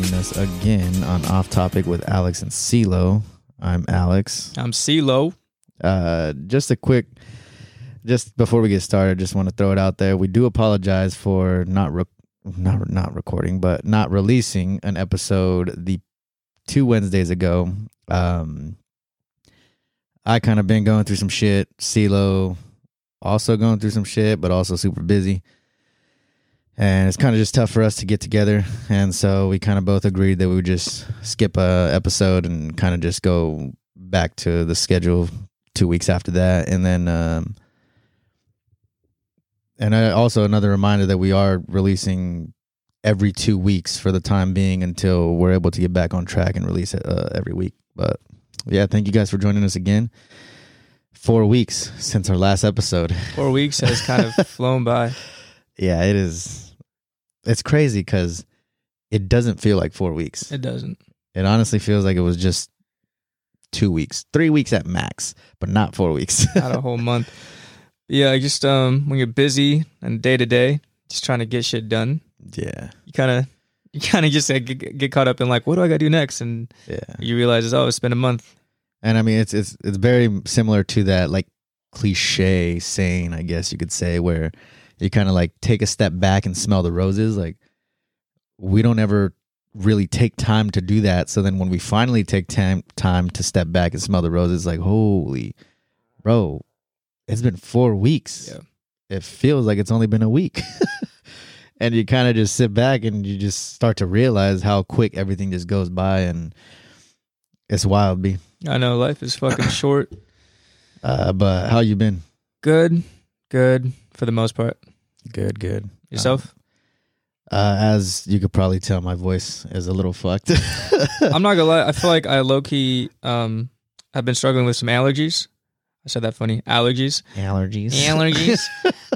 Joining us again on Off Topic with Alex and CeeLo. I'm Alex. I'm CeeLo. Uh, just a quick, just before we get started, just want to throw it out there. We do apologize for not re- not not recording, but not releasing an episode the two Wednesdays ago. Um, I kind of been going through some shit. CeeLo also going through some shit, but also super busy. And it's kind of just tough for us to get together. And so we kind of both agreed that we would just skip a episode and kind of just go back to the schedule two weeks after that. And then, um, and I, also another reminder that we are releasing every two weeks for the time being until we're able to get back on track and release it uh, every week. But yeah, thank you guys for joining us again. Four weeks since our last episode. Four weeks has kind of flown by. Yeah, it is. It's crazy because it doesn't feel like four weeks. It doesn't. It honestly feels like it was just two weeks, three weeks at max, but not four weeks. Not a whole month. Yeah, just um, when you're busy and day to day, just trying to get shit done, yeah, you kind of, you kind of just get, get caught up in like, what do I got to do next? And yeah. you realize, oh, it's been a month. And I mean, it's it's it's very similar to that like cliche saying, I guess you could say, where you kind of like take a step back and smell the roses. Like we don't ever really take time to do that. So then when we finally take time time to step back and smell the roses, like holy, bro, it's been four weeks. Yeah. It feels like it's only been a week. and you kind of just sit back and you just start to realize how quick everything just goes by and it's wild, B. I know life is fucking short. Uh, but how you been? Good, good for the most part. Good, good. Yourself? Uh, as you could probably tell, my voice is a little fucked. I'm not gonna lie. I feel like I low key um have been struggling with some allergies. I said that funny. Allergies. Allergies. Allergies.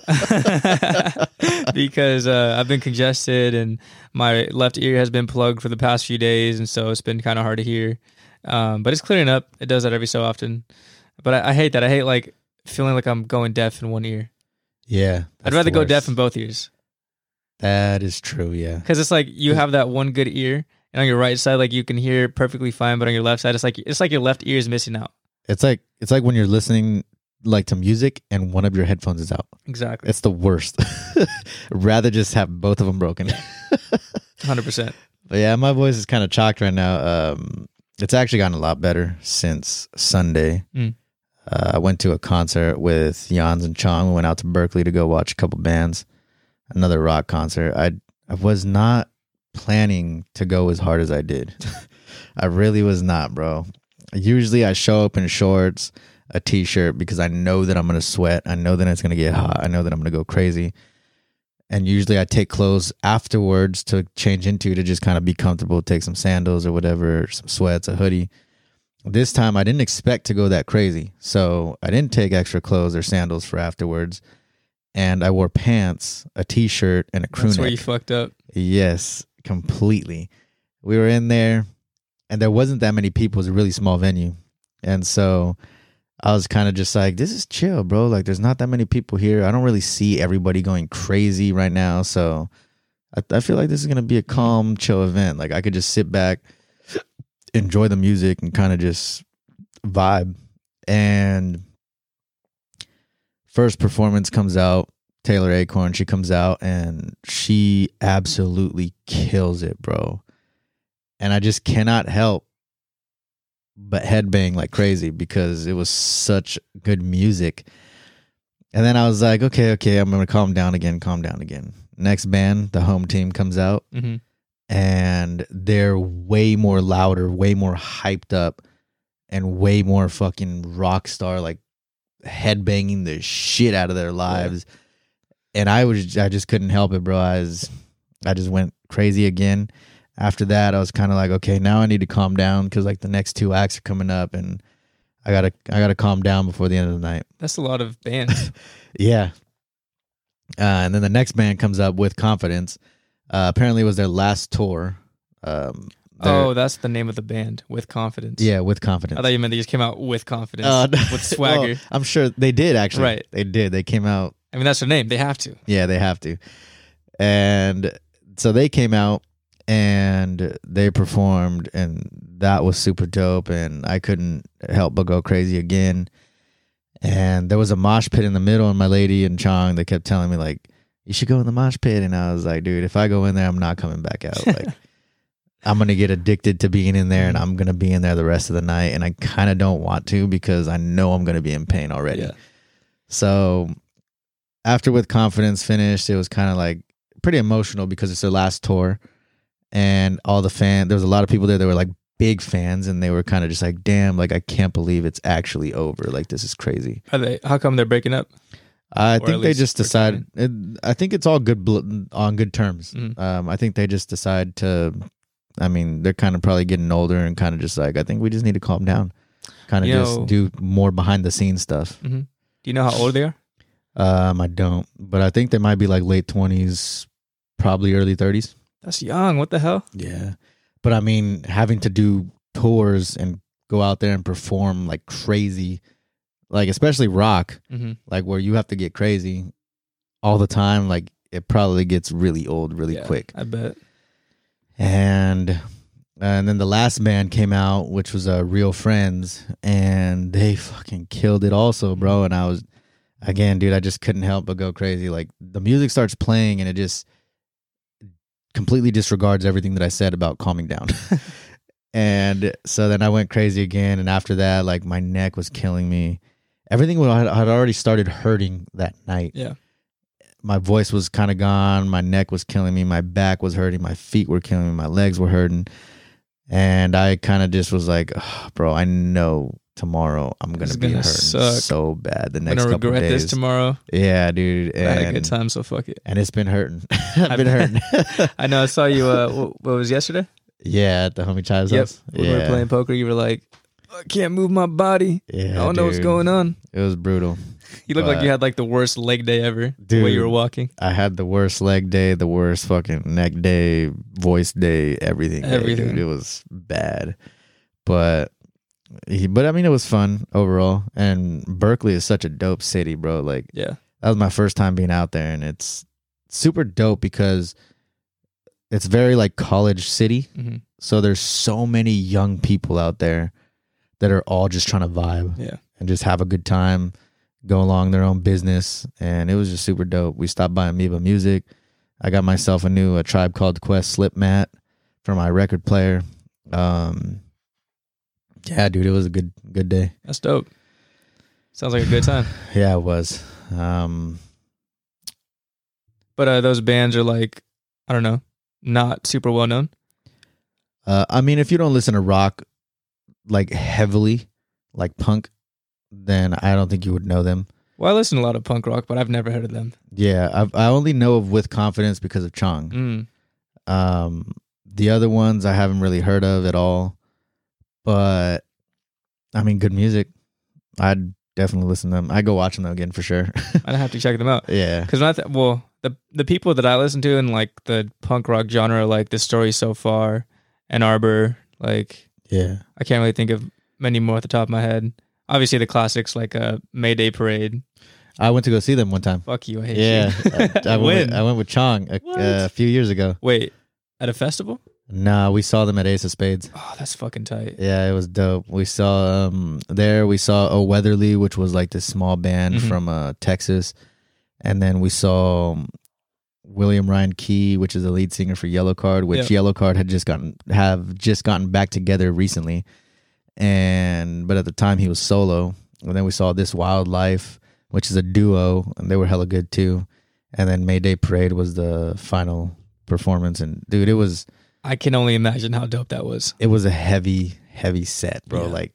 because uh, I've been congested and my left ear has been plugged for the past few days, and so it's been kind of hard to hear. Um, but it's clearing up. It does that every so often. But I, I hate that. I hate like feeling like I'm going deaf in one ear. Yeah. I'd rather go deaf in both ears That is true. Yeah. because it's like you have that one good ear, and on your right side, like you can hear perfectly fine, but on your left side, it's like it's like your left ear is missing out. It's like it's like when you're listening like to music and one of your headphones is out. Exactly, It's the worst. rather just have both of them broken. hundred percent. But yeah, my voice is kind of chalked right now. Um, it's actually gotten a lot better since Sunday. Mm. Uh, I went to a concert with Jans and Chong. We went out to Berkeley to go watch a couple bands, another rock concert. I I was not planning to go as hard as I did. I really was not, bro. Usually I show up in shorts, a t-shirt because I know that I'm gonna sweat. I know that it's gonna get hot. I know that I'm gonna go crazy and usually I take clothes afterwards to change into to just kind of be comfortable, take some sandals or whatever, some sweats, a hoodie. This time I didn't expect to go that crazy. So I didn't take extra clothes or sandals for afterwards. And I wore pants, a t shirt, and a crew That's neck. where you fucked up. Yes, completely. We were in there and there wasn't that many people. It was a really small venue. And so I was kind of just like, this is chill, bro. Like, there's not that many people here. I don't really see everybody going crazy right now. So I, I feel like this is going to be a calm, chill event. Like, I could just sit back, enjoy the music, and kind of just vibe. And first performance comes out. Taylor Acorn, she comes out and she absolutely kills it, bro. And I just cannot help but headbang like crazy because it was such good music. And then I was like, okay, okay, I'm gonna calm down again, calm down again. Next band, the home team comes out hmm and they're way more louder, way more hyped up, and way more fucking rock star, like headbanging the shit out of their lives. And I was, I just couldn't help it, bro. I was, I just went crazy again. After that, I was kind of like, okay, now I need to calm down because like the next two acts are coming up, and I gotta, I gotta calm down before the end of the night. That's a lot of bands. Yeah. Uh, and then the next band comes up with confidence. Uh, apparently, it was their last tour. Um, their- oh, that's the name of the band. With confidence. yeah, with confidence. I thought you meant they just came out with confidence, Uh, with swagger. Well, I'm sure they did actually. Right. They did. They came out. I mean, that's their name. They have to. Yeah, they have to. And so they came out and they performed, and that was super dope. And I couldn't help but go crazy again. And there was a mosh pit in the middle, and my lady and Chong they kept telling me like, "You should go in the mosh pit," and I was like, "Dude, if I go in there, I'm not coming back out." Like. I'm gonna get addicted to being in there, and mm-hmm. I'm gonna be in there the rest of the night. And I kind of don't want to because I know I'm gonna be in pain already. Yeah. So after with confidence finished, it was kind of like pretty emotional because it's their last tour, and all the fan. There was a lot of people there that were like big fans, and they were kind of just like, "Damn, like I can't believe it's actually over. Like this is crazy." Are they? How come they're breaking up? I think they just decided. It, I think it's all good bl- on good terms. Mhm. Um, I think they just decide to. I mean, they're kind of probably getting older and kind of just like I think we just need to calm down, kind of You just know- do more behind the scenes stuff. hmm Do you know how old they are? Um, I don't, but I think they might be like late twenties, probably early thirties. That's young. What the hell? Yeah, but I mean, having to do tours and go out there and perform like crazy, like especially rock, hmm like where you have to get crazy all the time. Like it probably gets really old really Yeah, quick. I bet. and and then the last band came out which was uh real friends and they fucking killed it also bro and i was again dude i just couldn't help but go crazy like the music starts playing and it just completely disregards everything that i said about calming down and so then i went crazy again and after that like my neck was killing me everything had had already started hurting that night Yeah. my voice was kind of gone. My neck was killing me. My back was hurting. My feet were killing me. My legs were hurting. And I kind of just was like, "Ugh, bro, I know tomorrow I'm gonna be gonna hurting suck. so bad the I'm next gonna couple regret days. this tomorrow. yeah, dude. I had a good time, so fuck it. and it's been hurting. I've been hurting. I know. I saw you. Uh, what, what was yesterday? yeah, at the homie Chive's Yep. house. When yeah, we were playing poker, you were like, "I can't move my body. yeah. I don't know what's dude. going on." It was brutal. You look like But- you had like the worst leg day ever. The way you Dude. were walking. I had the worst leg day, the worst fucking neck day, voice day, everything. day, Everything. dude. It was bad, but he, but I mean, it was fun overall. And Berkeley is such a dope city, bro. Like Yeah. that was my first time being out there, and it's super dope because it's very like college city. hmm So there's so many young people out there that are all just trying to vibe Yeah. and just have a good time, go along their own business, and it was just super dope. We stopped by Amoeba Music. I got myself a new a tribe called Quest slip mat for my record player. Um, yeah, dude, it was a good good day. That's dope. Sounds like a good time. Yeah, it was. Um, But uh, those bands are like, I don't know, not super well known. uh, I mean, if you don't listen to rock like heavily, like punk, then I don't think you would know them. Well, I listen to a lot of punk rock, but I've never heard of them. Yeah, I've, I only know of with confidence because of Chong. Mm. Um, the other ones I haven't really heard of at all, but I mean, good music. I'd definitely listen to them. I go watch them again for sure. I'd have to check them out. yeah, Because when I th- well, the the people that I listen to in like the punk rock genre, like the story so far, Ann Arbor, like yeah, I can't really think of many more at the top of my head. Obviously, the classics like uh, Mayday Parade. I went to go see them one time. Fuck you, I hate Yeah, you. I, I went. I went with Chong a, a few years ago. Wait, at a festival? Nah, we saw them at Ace of Spades. Oh, that's fucking tight. Yeah, it was dope. We saw um there we saw O Weatherly, which was like this small band Mhm. from uh Texas, and then we saw um, William Ryan Key, which is the lead singer for Yellowcard, which Yep. Yellowcard had just gotten have just gotten back together recently, and but at the time he was solo. And then we saw This Wild Life, which is a duo, and they were hella good too. And then Mayday Parade was the final performance, and dude, it was I can only imagine how dope that was. it was a heavy, heavy set, bro. Yeah. Like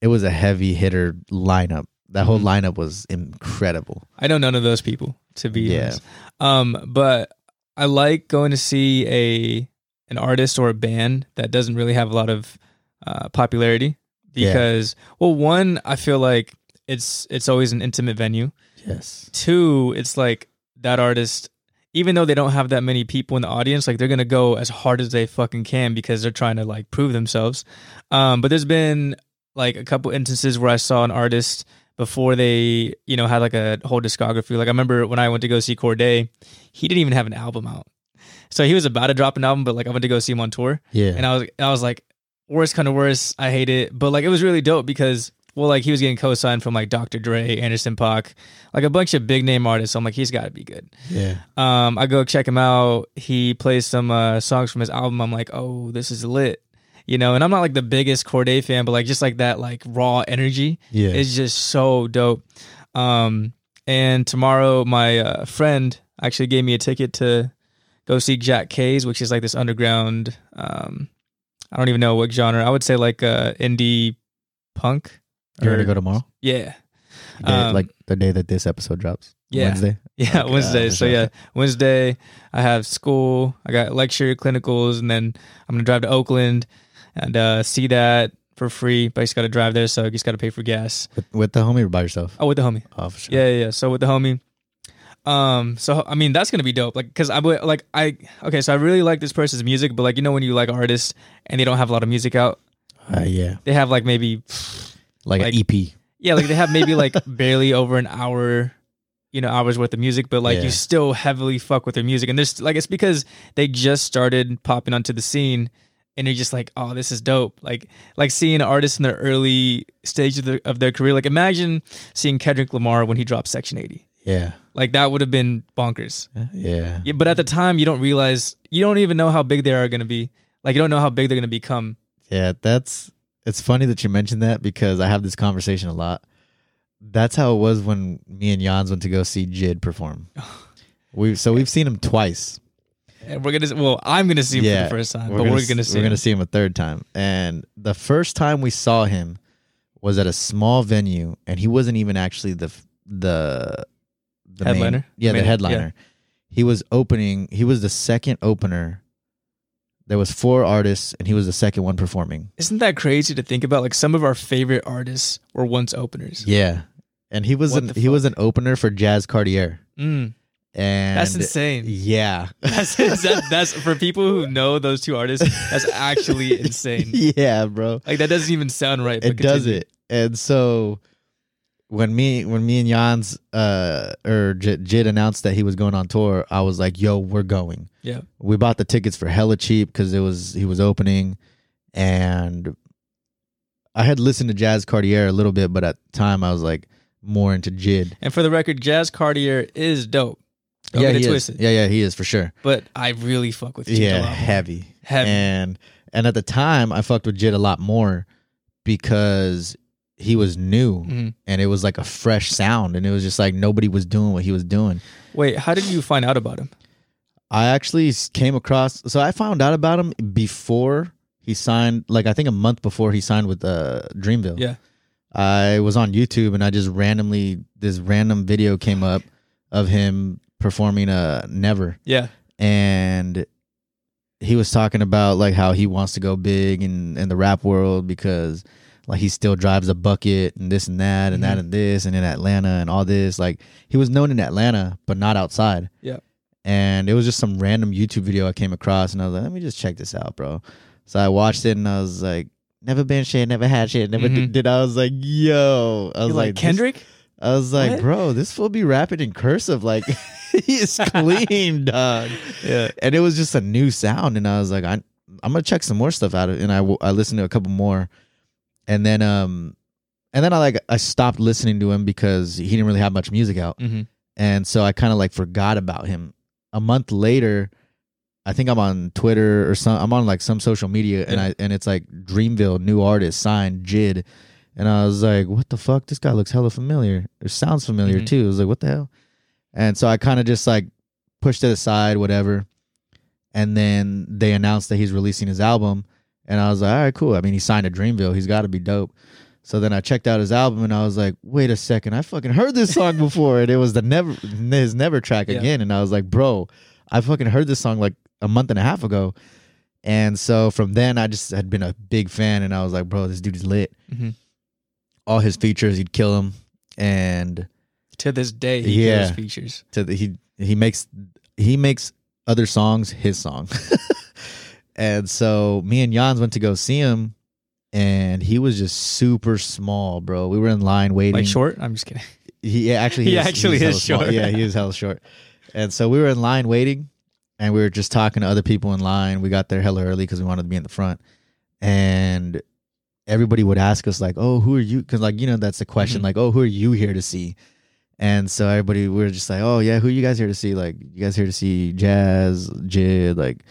it was a heavy hitter lineup. That whole Mhm. lineup was incredible. I know none of those people to be Yeah. honest. Um, but I like going to see a an artist or a band that doesn't really have a lot of uh, popularity Yeah. because well, one I feel like it's it's always an intimate venue. Yes. Two, it's like that artist, even though they don't have that many people in the audience, like they're gonna go as hard as they fucking can because they're trying to like prove themselves. Um, but there's been like a couple instances where I saw an artist before they, you know, had like a whole discography. Like I remember when I went to go see Cordae, he didn't even have an album out. So he was about to drop an album, but like I went to go see him on tour, Yeah. and I was I was like, worst kind of worst. I hate it, but like it was really dope because well, like he was getting co-signed from like Dr. Dre, Anderson Paak, like a bunch of big name artists. So I'm like, he's got to be good. yeah. Um, I go check him out. He plays some uh, songs from his album. I'm like, oh, this is lit, you know. And I'm not like the biggest Cordae fan, but like just like that like raw energy Yeah. is just so dope. Um, and tomorrow, my uh, friend actually gave me a ticket to go see Jack K's, which is like this underground. Um, I don't even know what genre. I would say like uh, indie punk. You're gonna go tomorrow? Yeah, Um, like the day that this episode drops. yeah. Wednesday. Yeah, Wednesday. uh, So yeah, Wednesday I have school. I got lecture, clinicals, and then I'm gonna drive to Oakland and uh, see that for free. But just got to drive there, so I just got to pay for gas. With, with the homie or by yourself? Oh, with the homie. Oh, for sure. Yeah, yeah. yeah. So with the homie. Um. So I mean, that's gonna be dope. Like, cause I like I okay. So I really like this person's music, but like you know when you like artists and they don't have a lot of music out, Uh, yeah. they have like maybe Like, Like- an EP. yeah, like they have maybe like barely over an hour, you know, hours worth of music, but like Yeah. you still heavily fuck with their music. And there's like it's because they just started popping onto the scene and you're just like, oh, this is dope. Like like seeing artists in their early stage of, their of their career. Like imagine seeing Kendrick Lamar when he dropped Section 80. Yeah. Like that would have been bonkers. Yeah. Yeah, but at the time you don't realize you don't even know how big they are gonna be. Like you don't know how big they're gonna become. Yeah, that's it's funny that you mentioned that because I have this conversation a lot. That's how it was when me and Jans went to go see Jid perform. We so we've seen him twice. And we're gonna well, I'm gonna see him Yeah, for the first time, We're but gonna, we're gonna see we're him. gonna see him a third time. And the first time we saw him was at a small venue, and he wasn't even actually the the the main- Headliner? yeah, Main- the headliner. He was opening. He was the second opener. There was four artists, and he was the second one performing. Isn't that crazy to think about? Like some of our favorite artists were once openers. Yeah, and he was What an he was an opener for Jazz Cartier, Mm, and that's insane. Yeah, That's, that, that's for people who know those two artists. That's actually insane. yeah, bro. Like that doesn't even sound right. it does it and so when me when me and Jans uh or J- Jid announced that he was going on tour i was like yo we're going Yeah. we bought the tickets for hella cheap because it was he was opening and i had listened to jazz cartier a little bit but at the time i was like more into jid And for the record, Jazz Cartier is dope. Don't yeah he is. yeah yeah he is for sure But I really fuck with Jid yeah a lot more. heavy Heavy. and and at the time i fucked with jid a lot more because he was new Mhm. and it was like a fresh sound and it was just like nobody was doing what he was doing Wait, how did you find out about him? i actually came across so i found out about him before he signed like i think a month before he signed with uh dreamville Yeah. i was on youtube and i just randomly this random video came up of him performing uh never Yeah. and he was talking about like how he wants to go big in in the rap world because like he still drives a bucket and this and that and that Mhm. and this and in Atlanta and all this like he was known in Atlanta but not outside. Yeah. And it was just some random YouTube video I came across and I was like, let me just check this out, bro. So I watched it and I was like, never been shit, never had shit, never Mhm. did, did. I was like, yo, I was You like, like this- Kendrick? I was like, What? bro, this will be rapping in cursive like he is clean, dog. Yeah. and it was just a new sound and i was like I, i'm gonna check some more stuff out and I, I listened to a couple more. And then um and then i like i stopped listening to him because he didn't really have much music out. Hmm and so i kind of like forgot about him. A month later i think i'm on twitter or some i'm on like some social media and i and it's like dreamville new artist signed jid and i was like what the fuck? This guy looks hella familiar. It sounds familiar Mhm. too. I was like what the hell? And so i kind of just like pushed it aside whatever. And then they announced that he's releasing his album. And i was like all right cool. I mean he signed to dreamville. He's got to be dope. So then i checked out his album and i was like wait a second. I fucking heard this song before. And it was the never his never track Yeah. again. And i was like bro i fucking heard this song like a month and a half ago. And so from then i just had been a big fan and i was like bro this dude is lit. Hmm all his features he'd kill him and To this day, he Yeah. kills features. to the, he he makes he makes other songs his song. and so me and Jans went to go see him and he was just super small, bro. We were in line waiting. Like short? I'm just kidding. He yeah, actually He is- actually he's is hella small. short. Yeah, he is hella short. And so we were in line waiting and we were just talking to other people in line. We got there hella early because we wanted to be in the front, and everybody would ask us like, "Oh, who are you?" Because like you know that's the question, Mhm. like, "Oh, who are you here to see?" And so everybody we were just like, "Oh yeah, who you guys here to see?" Like, you guys here to see Jazz, Jid, like,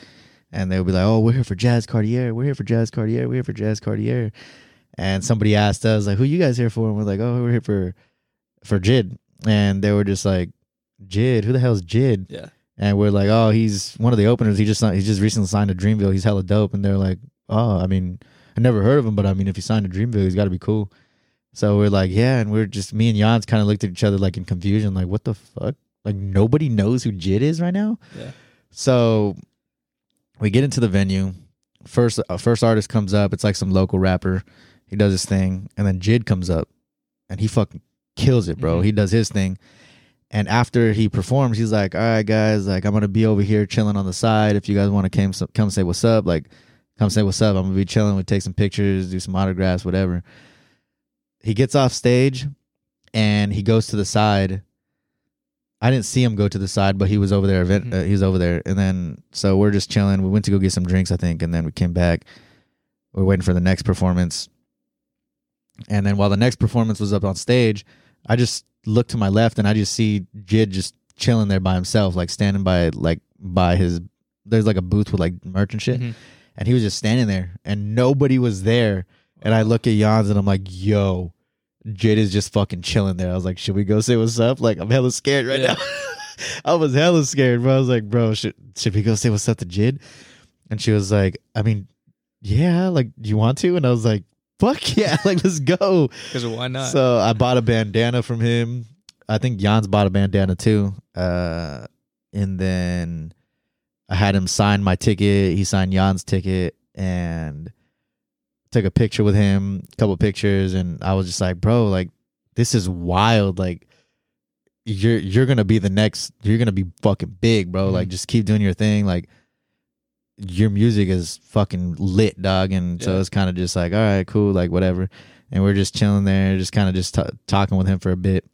and they would be like, "Oh, we're here for Jazz Cartier. We're here for Jazz Cartier. We're here for Jazz Cartier." And somebody asked us like, "Who you guys here for?" And we're like, "Oh, we're here for for Jid." And they were just like, "Jid? Who the hell's Jid?" Yeah. And we're like, "Oh, he's one of the openers. He just he just recently signed to Dreamville. He's hella dope." And they're like, "Oh, I mean, I never heard of him, but I mean, if he signed to Dreamville, he's got to be cool." So we're like, "Yeah," and we're just me and Jans kind of looked at each other like in confusion, like, "What the fuck?" Like nobody knows who Jid is right now. Yeah. So we get into the venue. First, uh, first artist comes up. It's like some local rapper. He does his thing, and then Jid comes up, and he fucking kills it, bro. Mhm. He does his thing, and after he performs, he's like, "All right, guys, like I'm gonna be over here chilling on the side. If you guys want to come come say what's up, like come say what's up. I'm gonna be chilling. We take some pictures, do some autographs, whatever." He gets off stage, and he goes to the side. I didn't see him go to the side, but he was over there. Event, Mhm. uh, he was over there, and then so we're just chilling. We went to go get some drinks, I think, and then we came back. We're waiting for the next performance, and then while the next performance was up on stage, I just look to my left and I just see Jid just chilling there by himself, like standing by like by his. There's like a booth with like merch and shit, Mhm. And he was just standing there, and nobody was there. And I look at Jans and I'm like, "Yo, Jid is just fucking chilling there." I was like, "Should we go say what's up?" Like I'm hella scared right Yeah. now. I was hella scared, bro. I was like, "Bro, should should we go say what's up to Jid?" And she was like, "I mean, yeah, like, do you want to?" And I was like, "Fuck yeah, like let's go." Because why not? So I bought a bandana from him. I think Jans bought a bandana too. Uh, and then I had him sign my ticket. He signed Jan's ticket and took a picture with him, a couple pictures, and I was just like, bro, like this is wild. Like you're you're gonna be the next. You're gonna be fucking big, bro. Mhm. Like just keep doing your thing. Like your music is fucking lit, dog. And so Yeah. it's kind of just like, all right, cool, like whatever. And we're just chilling there, just kind of just t- talking with him for a bit.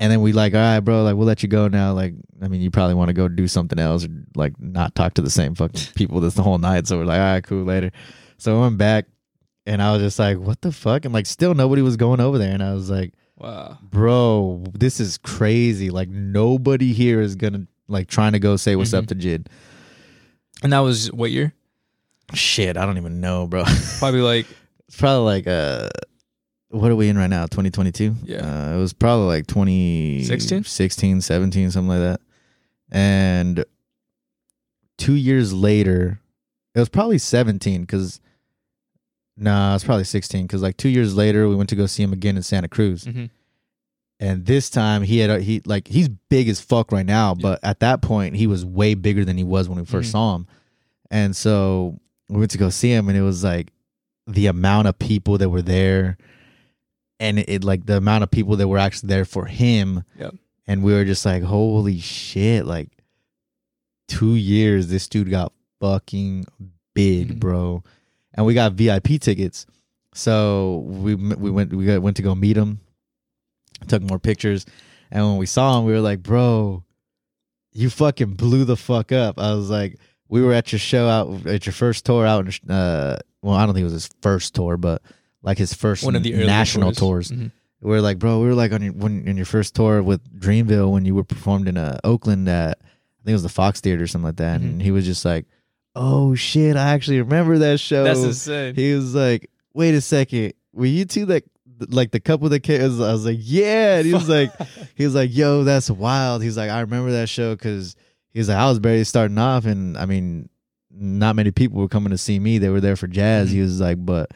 And then we like, all right, bro, like we'll let you go now. Like, I mean, you probably want to go do something else or like not talk to the same fucking people this the whole night. So we're like, all right, cool, later. So I went back and I was just like, what the fuck? And like, still nobody was going over there. And I was like, wow. bro, this is crazy. Like, nobody here is gonna like trying to go say what's up Mhm. to Jid. And that was what year? Shit, I don't even know, bro. Probably like it's probably like uh what are we in right now 2022 Yeah. uh, it was probably like 20 16? 16 17 something like that and two years later it was probably 17 because nah it's probably 16 because like two years later we went to go see him again in santa cruz mhm. and this time he had a, he like he's big as fuck right now but at that point he was way bigger than he was when we 1st Mhm. saw him and so we went to go see him and it was like the amount of people that were there and it, it, like the amount of people that were actually there for him Yep. and we were just like holy shit like two years this dude got fucking big Mhm. bro and we got vip tickets so we we went we got, went to go meet him took more pictures and when we saw him we were like bro you fucking blew the fuck up i was like we were at your show out at your first tour out in uh well i don't think it was his first tour but like his first one of the national tours, Mhm. We're like bro we were like on your when in your first tour with dreamville when you were performed in uh, oakland at i think it was the fox theater or something like that and Mhm. he was just like oh shit i actually remember that show That's insane. he was like, "Wait a second, were you two that like the couple that came?" I was, I was like, "Yeah." And he was like, "He was like, yo, that's wild." He's like, "I remember that show because he's like, I was barely starting off, and I mean, not many people were coming to see me. They were there for jazz." Mhm. He was like, "But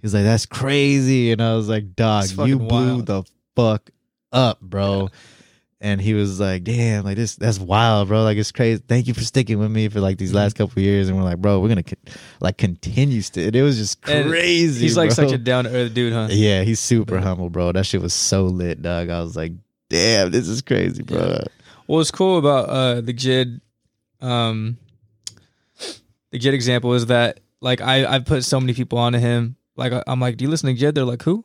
he was like, that's crazy," and I was like, "Dog, you blew wild. the fuck up, bro." And he was like, "Damn, like this, that's wild, bro. Like it's crazy. Thank you for sticking with me for like these Mhm. last couple of years." And we're like, "Bro, we're gonna co- like continue to." It was just And crazy. He's like bro. such a down to earth dude, huh? yeah. He's super But- humble, bro. That shit was so lit, dog. I was like, "Damn, this is crazy, bro." Yeah. What's cool about uh, the Jid, um, the Jid example is that like I I've put so many people onto him. Like I- I'm like, do you listen to Jid? They're like, who?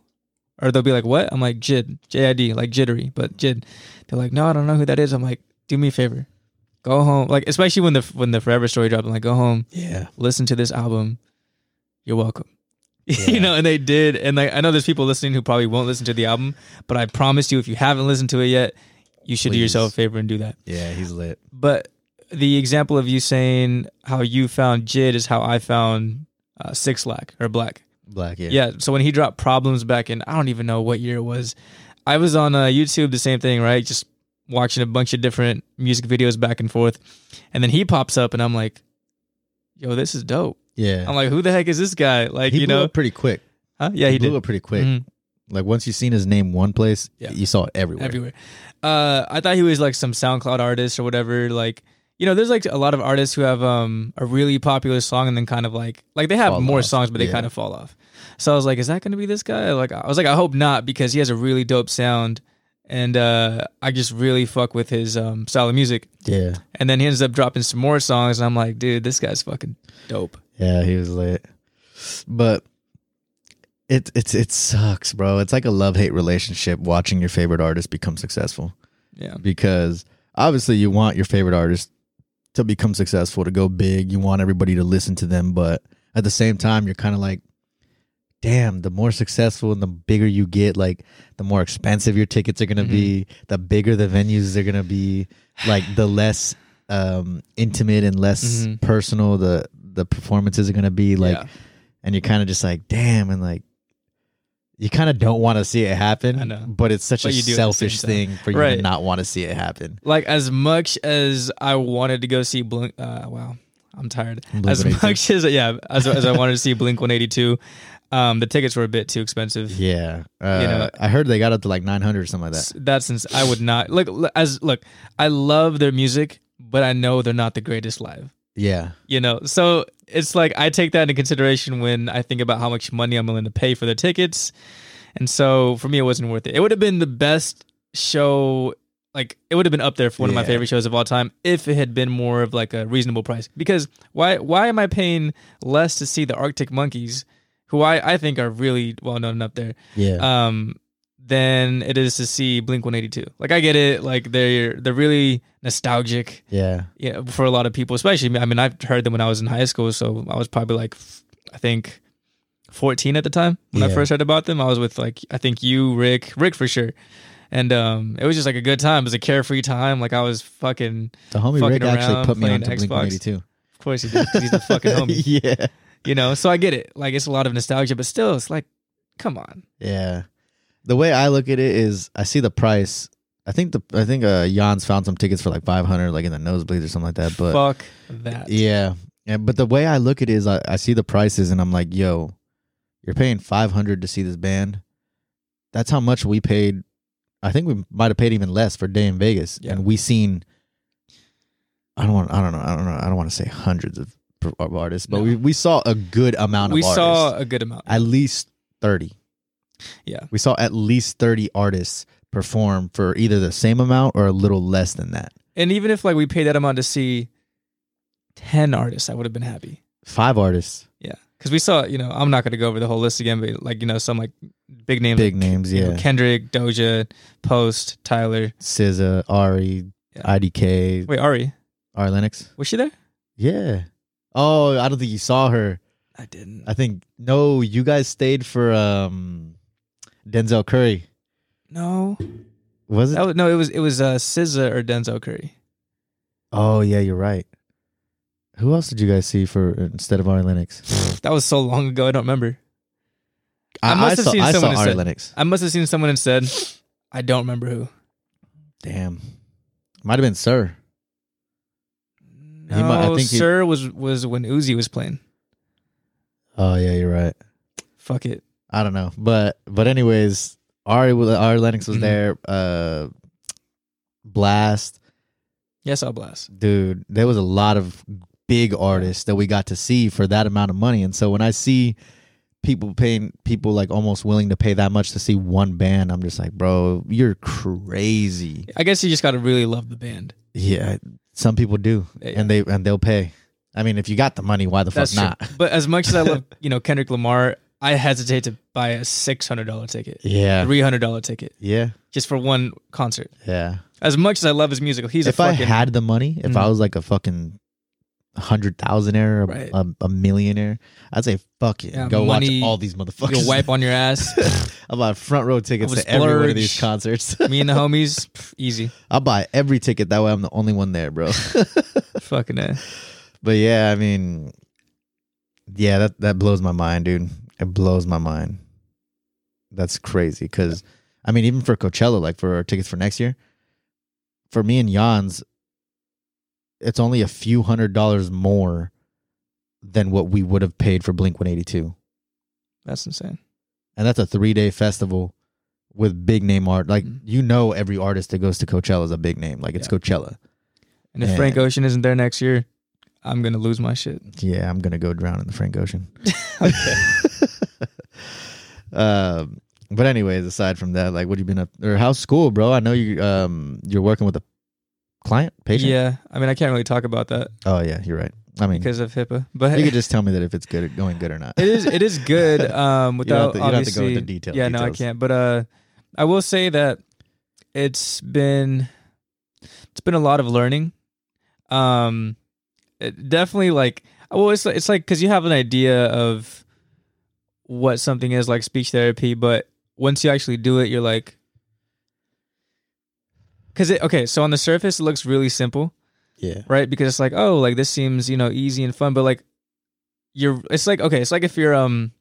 Or they'll be like, what? I'm like, Jid, J I D, like jittery, but Jid. They're like, no, I don't know who that is. I'm like, do me a favor, go home. Like especially when the when the Forever Story dropped, I'm like, go home, Yeah. listen to this album. You're welcome. Yeah. you know, and they did. And like I know there's people listening who probably won't listen to the album, but I promise you, if you haven't listened to it yet, you should do yourself a favor and do that. Yeah, he's lit. But the example of you saying how you found Jid is how I found uh, Six Lack or Black. Black, yeah. Yeah. So when he dropped Problems back in, I don't even know what year it was. I was on uh, YouTube, the same thing, right? Just watching a bunch of different music videos back and forth. And then he pops up and I'm like, yo, this is dope. Yeah. I'm like, who the heck is this guy? Like, he you blew know, up pretty quick. huh? Yeah, he, blew did. up pretty quick. Mhm. Like once you seen his name one place, Yeah. you saw it everywhere. everywhere. Uh, I thought he was like some SoundCloud artist or whatever. Like, you know, there's like a lot of artists who have um a really popular song and then kind of like like they have Fall more off. songs, but they Yeah. kind of fall off. So I was like, is that going to be this guy? Like, I was like, I hope not because he has a really dope sound, and uh, I just really fuck with his um style of music. Yeah. And then he ends up dropping some more songs, and I'm like, dude, this guy's fucking dope. Yeah, he was lit. But it it's it sucks, bro. It's like a love hate relationship watching your favorite artist become successful. Yeah, Because obviously you want your favorite artist to become successful, to go big. You want everybody to listen to them, but at the same time you're kind of like damn, the more successful and the bigger you get, like the more expensive your tickets are gonna be, the bigger the venues are gonna be, like the less um intimate and less Mhm. personal the the performances are gonna be like yeah. and you're kind of just like damn and like you kind of don't want to see it happen I know. but it's such But a you do at the same selfish thing for you Right. to not want to see it happen like as much as I wanted to go see Blink. Uh, wow, I'm tired. Blink as much as yeah, as as I wanted to see Blink 182, um, the tickets were a bit too expensive. yeah uh, You know- i heard they got up to like 900 or something like that That's since I would not look, as look. I love their music, but I know they're not the greatest live. Yeah You know, so it's like I take that into consideration when I think about how much money I'm willing to pay for the tickets, and so for me, it wasn't worth it. It would have been the best show. Like it would have been up there for one of my favorite shows of all time if it had been more of like a reasonable price. Because why why am I paying less to see the Arctic Monkeys, who I, I think are really well known up there, yeah um, than it is to see Blink 182. Like I get it, like they're they're really nostalgic yeah yeah, for a lot of people, especially. I mean, I've heard them when I was in high school, so I was probably like, I think, fourteen at the time when I first heard about them. I was with like, I think you, Rick, Rick for sure, and um, it was just like a good time. It was a carefree time. Like I was fucking, the homie fucking rick actually put me on Blink 182. of course, he did. He's the fucking homie, yeah you know. So I get it. Like it's a lot of nostalgia, but still, it's like, come on, yeah the way i look at it is i see the price i think the i think uh jan's found some tickets for like 500 like in the nosebleeds or something like that but fuck that. Yeah. Yeah, but the way I look at it is I, I see the prices and I'm like, yo, you're paying 500 to see this band. That's how much we paid. I think we might have paid even less for Day N Vegas. Yeah. And we seen I don't want I don't know. I don't know. I don't want to say hundreds of, artists, but No. we, we saw a good amount we of We saw a good amount. at least 30. Yeah. We saw at least 30 artists perform for either the same amount or a little less than that. And even if like we paid that amount to see ten artists, I would have been happy. Five artists, Yeah, because we saw, you know, I'm not going to go over the whole list again, but like, you know, some like big names, big names, you know, yeah. Kendrick, Doja, Post, Tyler. SZA, Ari, Yeah. IDK, Wait, Ari, Ari Lennox. was she there? Yeah. Oh, I don't think you saw her. I didn't. I think no, you guys stayed for um Denzel Curry. no, Was it? that was, no, it was it was uh, SZA or Denzel Curry. oh yeah, you're right. Who else did you guys see for instead of Ari Lennox? That was so long ago, I don't remember. I must have saw, seen I someone Ari instead. Lennox. I must have seen someone said, I don't remember who. Damn. Might have been Sir. No, He might- I think he- Sir was was when Uzi was playing. Oh yeah, you're right. Fuck it. I don't know, but but anyways, Ari Ari Lennox was Mhm. there. Uh, Blast, Yes, I'll blast. dude. There was a lot of big artists that we got to see for that amount of money, and so when I see people paying people like almost willing to pay that much to see one band, I'm just like, bro, you're crazy. I guess you just got to really love the band. Yeah, some people do, Yeah. and they and they'll pay. I mean, if you got the money, why the fuck That's true. not? But as much as I love, you know, Kendrick Lamar, I hesitate to buy a six hundred dollar ticket, Yeah. three hundred dollar ticket, Yeah. just for one concert. Yeah. As much as I love his music, he's a if a I fucking had the money, if I Mhm. was like a fucking hundred thousandaire, Right. a, a millionaire, I'd say fuck it. Yeah, Go money- watch all these motherfuckers. you'll wipe on your ass. I'll buy front row tickets I to every one of these concerts. Me and the homies, pff, easy. I'll buy every ticket. That way I'm the only one there, bro. Fucking a. but yeah, I mean, yeah, that, that blows my mind, dude. It blows my mind. That's crazy. Cause I mean, even for Coachella, like for our tickets for next year, for me and Jans, it's only a few hundred dollars more than what we would have paid for Blink 182. That's insane. And that's a three day festival with big name art. Like, Mhm. you know, every artist that goes to Coachella is a big name. Like, it's Yeah. Coachella. And if Man. Frank Ocean isn't there next year, I'm gonna lose my shit. Yeah, I'm gonna go drown in the Frank Ocean. Okay. Um, but anyways, aside from that, like, what you been up? Or how's school, bro? I know you um you're working with a client, patient. Yeah, I mean, I can't really talk about that Oh yeah, you're right. I mean, because of HIPAA, but you could just tell me that if it's good, going good or not. it is it is good. Um, You don't have without to- you don't have to go into detail- yeah, no, I can't. But uh, I will say that it's been it's been a lot of learning. Um, it definitely like well, it's it's like because you have an idea of what something is like speech therapy, but once you actually do it, you're like. Cause it okay, so on the surface it looks really simple, yeah, right? Because it's like, oh, like this seems, you know, easy and fun, but like you're it's like okay, it's like if you're um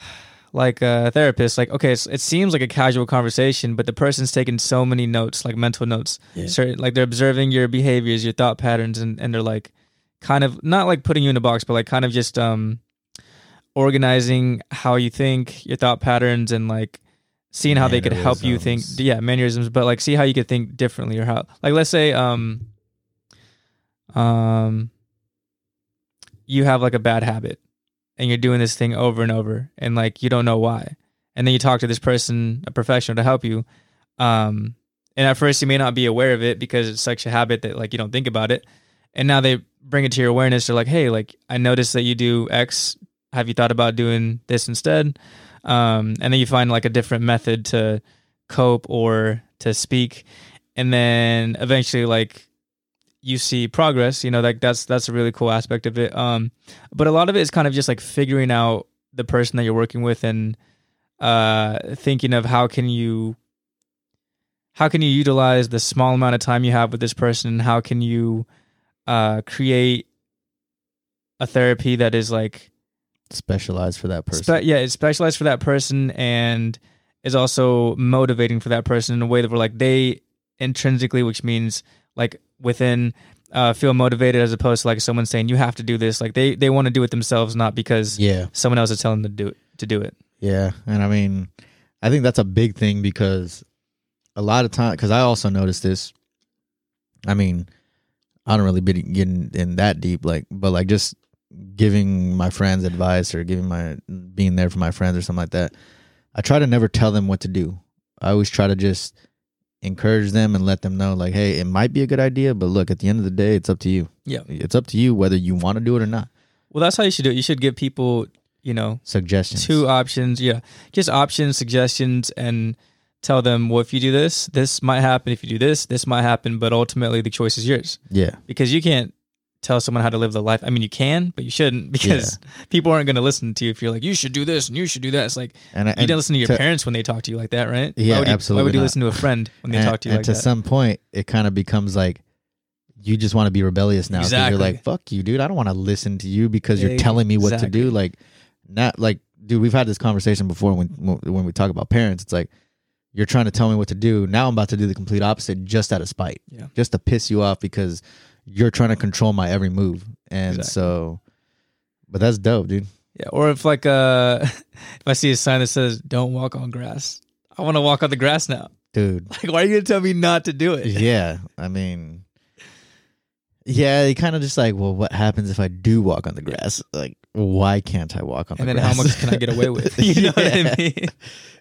like a therapist, like okay, it's, it seems like a casual conversation, but the person's taking so many notes, like mental notes. Yeah. Certain like they're observing your behaviors, your thought patterns, and, and they're like kind of not like putting you in a box, but like kind of just um organizing how you think, your thought patterns and like seeing how they could help you think yeah, mannerisms, but like see how you could think differently or how like let's say um um you have like a bad habit and you're doing this thing over and over and like you don't know why. And then you talk to this person a professional to help you um and at first you may not be aware of it because it's such a habit that like you don't think about it. And now they bring it to your awareness. They're like hey like i noticed that you do x have you thought about doing this instead? Um and then you find like a different method to cope or to speak. And then eventually like you see progress you know like that's that's a really cool aspect of it. Um but a lot of it is kind of just like figuring out the person that you're working with and uh thinking of how can you how can you utilize the small amount of time you have with this person? And how can you uh create a therapy that is like specialized for that person. Spe- yeah, it's specialized for that person and is also motivating for that person in a way that we're like they intrinsically, which means like within, uh, feel motivated as opposed to like someone saying you have to do this. Like they they want to do it themselves, not because yeah, someone else is telling them to do it. To do it. Yeah, and I mean, I think that's a big thing because a lot of time, because I also noticed this. I mean, I don't really be getting in that deep, like, but like just giving my friends advice or giving my being there for my friends or something like that. I try to never tell them what to do. I always try to just encourage them and let them know, like, hey, it might be a good idea, but look, at the end of the day, it's up to you. Yeah. It's up to you whether you want to do it or not. Well, that's how you should do it. You should give people, you know, Suggestions. two options. Yeah, just options, suggestions, and tell them, well, if you do this, this might happen. If you do this, this might happen. But ultimately, the choice is yours Yeah. because you can't tell someone how to live the life. I mean, you can, but you shouldn't because people aren't going to listen to you if you're like, you should do this and you should do that. It's like And, I- you don't listen to your to- parents when they talk to you like that, right? Yeah, why would you, Why absolutely would you not. listen to a friend when they and, talk to you and like to that? some point it kind of becomes like you just want to be rebellious now. Exactly. you're like fuck you dude i don't want to listen to you because you're telling me what to do like not like dude we've had this conversation before when when we talk about parents it's like you're trying to tell me what to do now i'm about to do the complete opposite just out of spite Yeah. just to piss you off because you're trying to control my every move and Exactly. so but that's dope dude Yeah, or if like uh, if I see a sign that says "Don't walk on grass," I want to walk on the grass now. dude Like, why are you gonna tell me not to do it? yeah i mean yeah you kind of just like well what happens if i do walk on the grass like why can't i walk on And the then how much can I get away with? You know what I mean?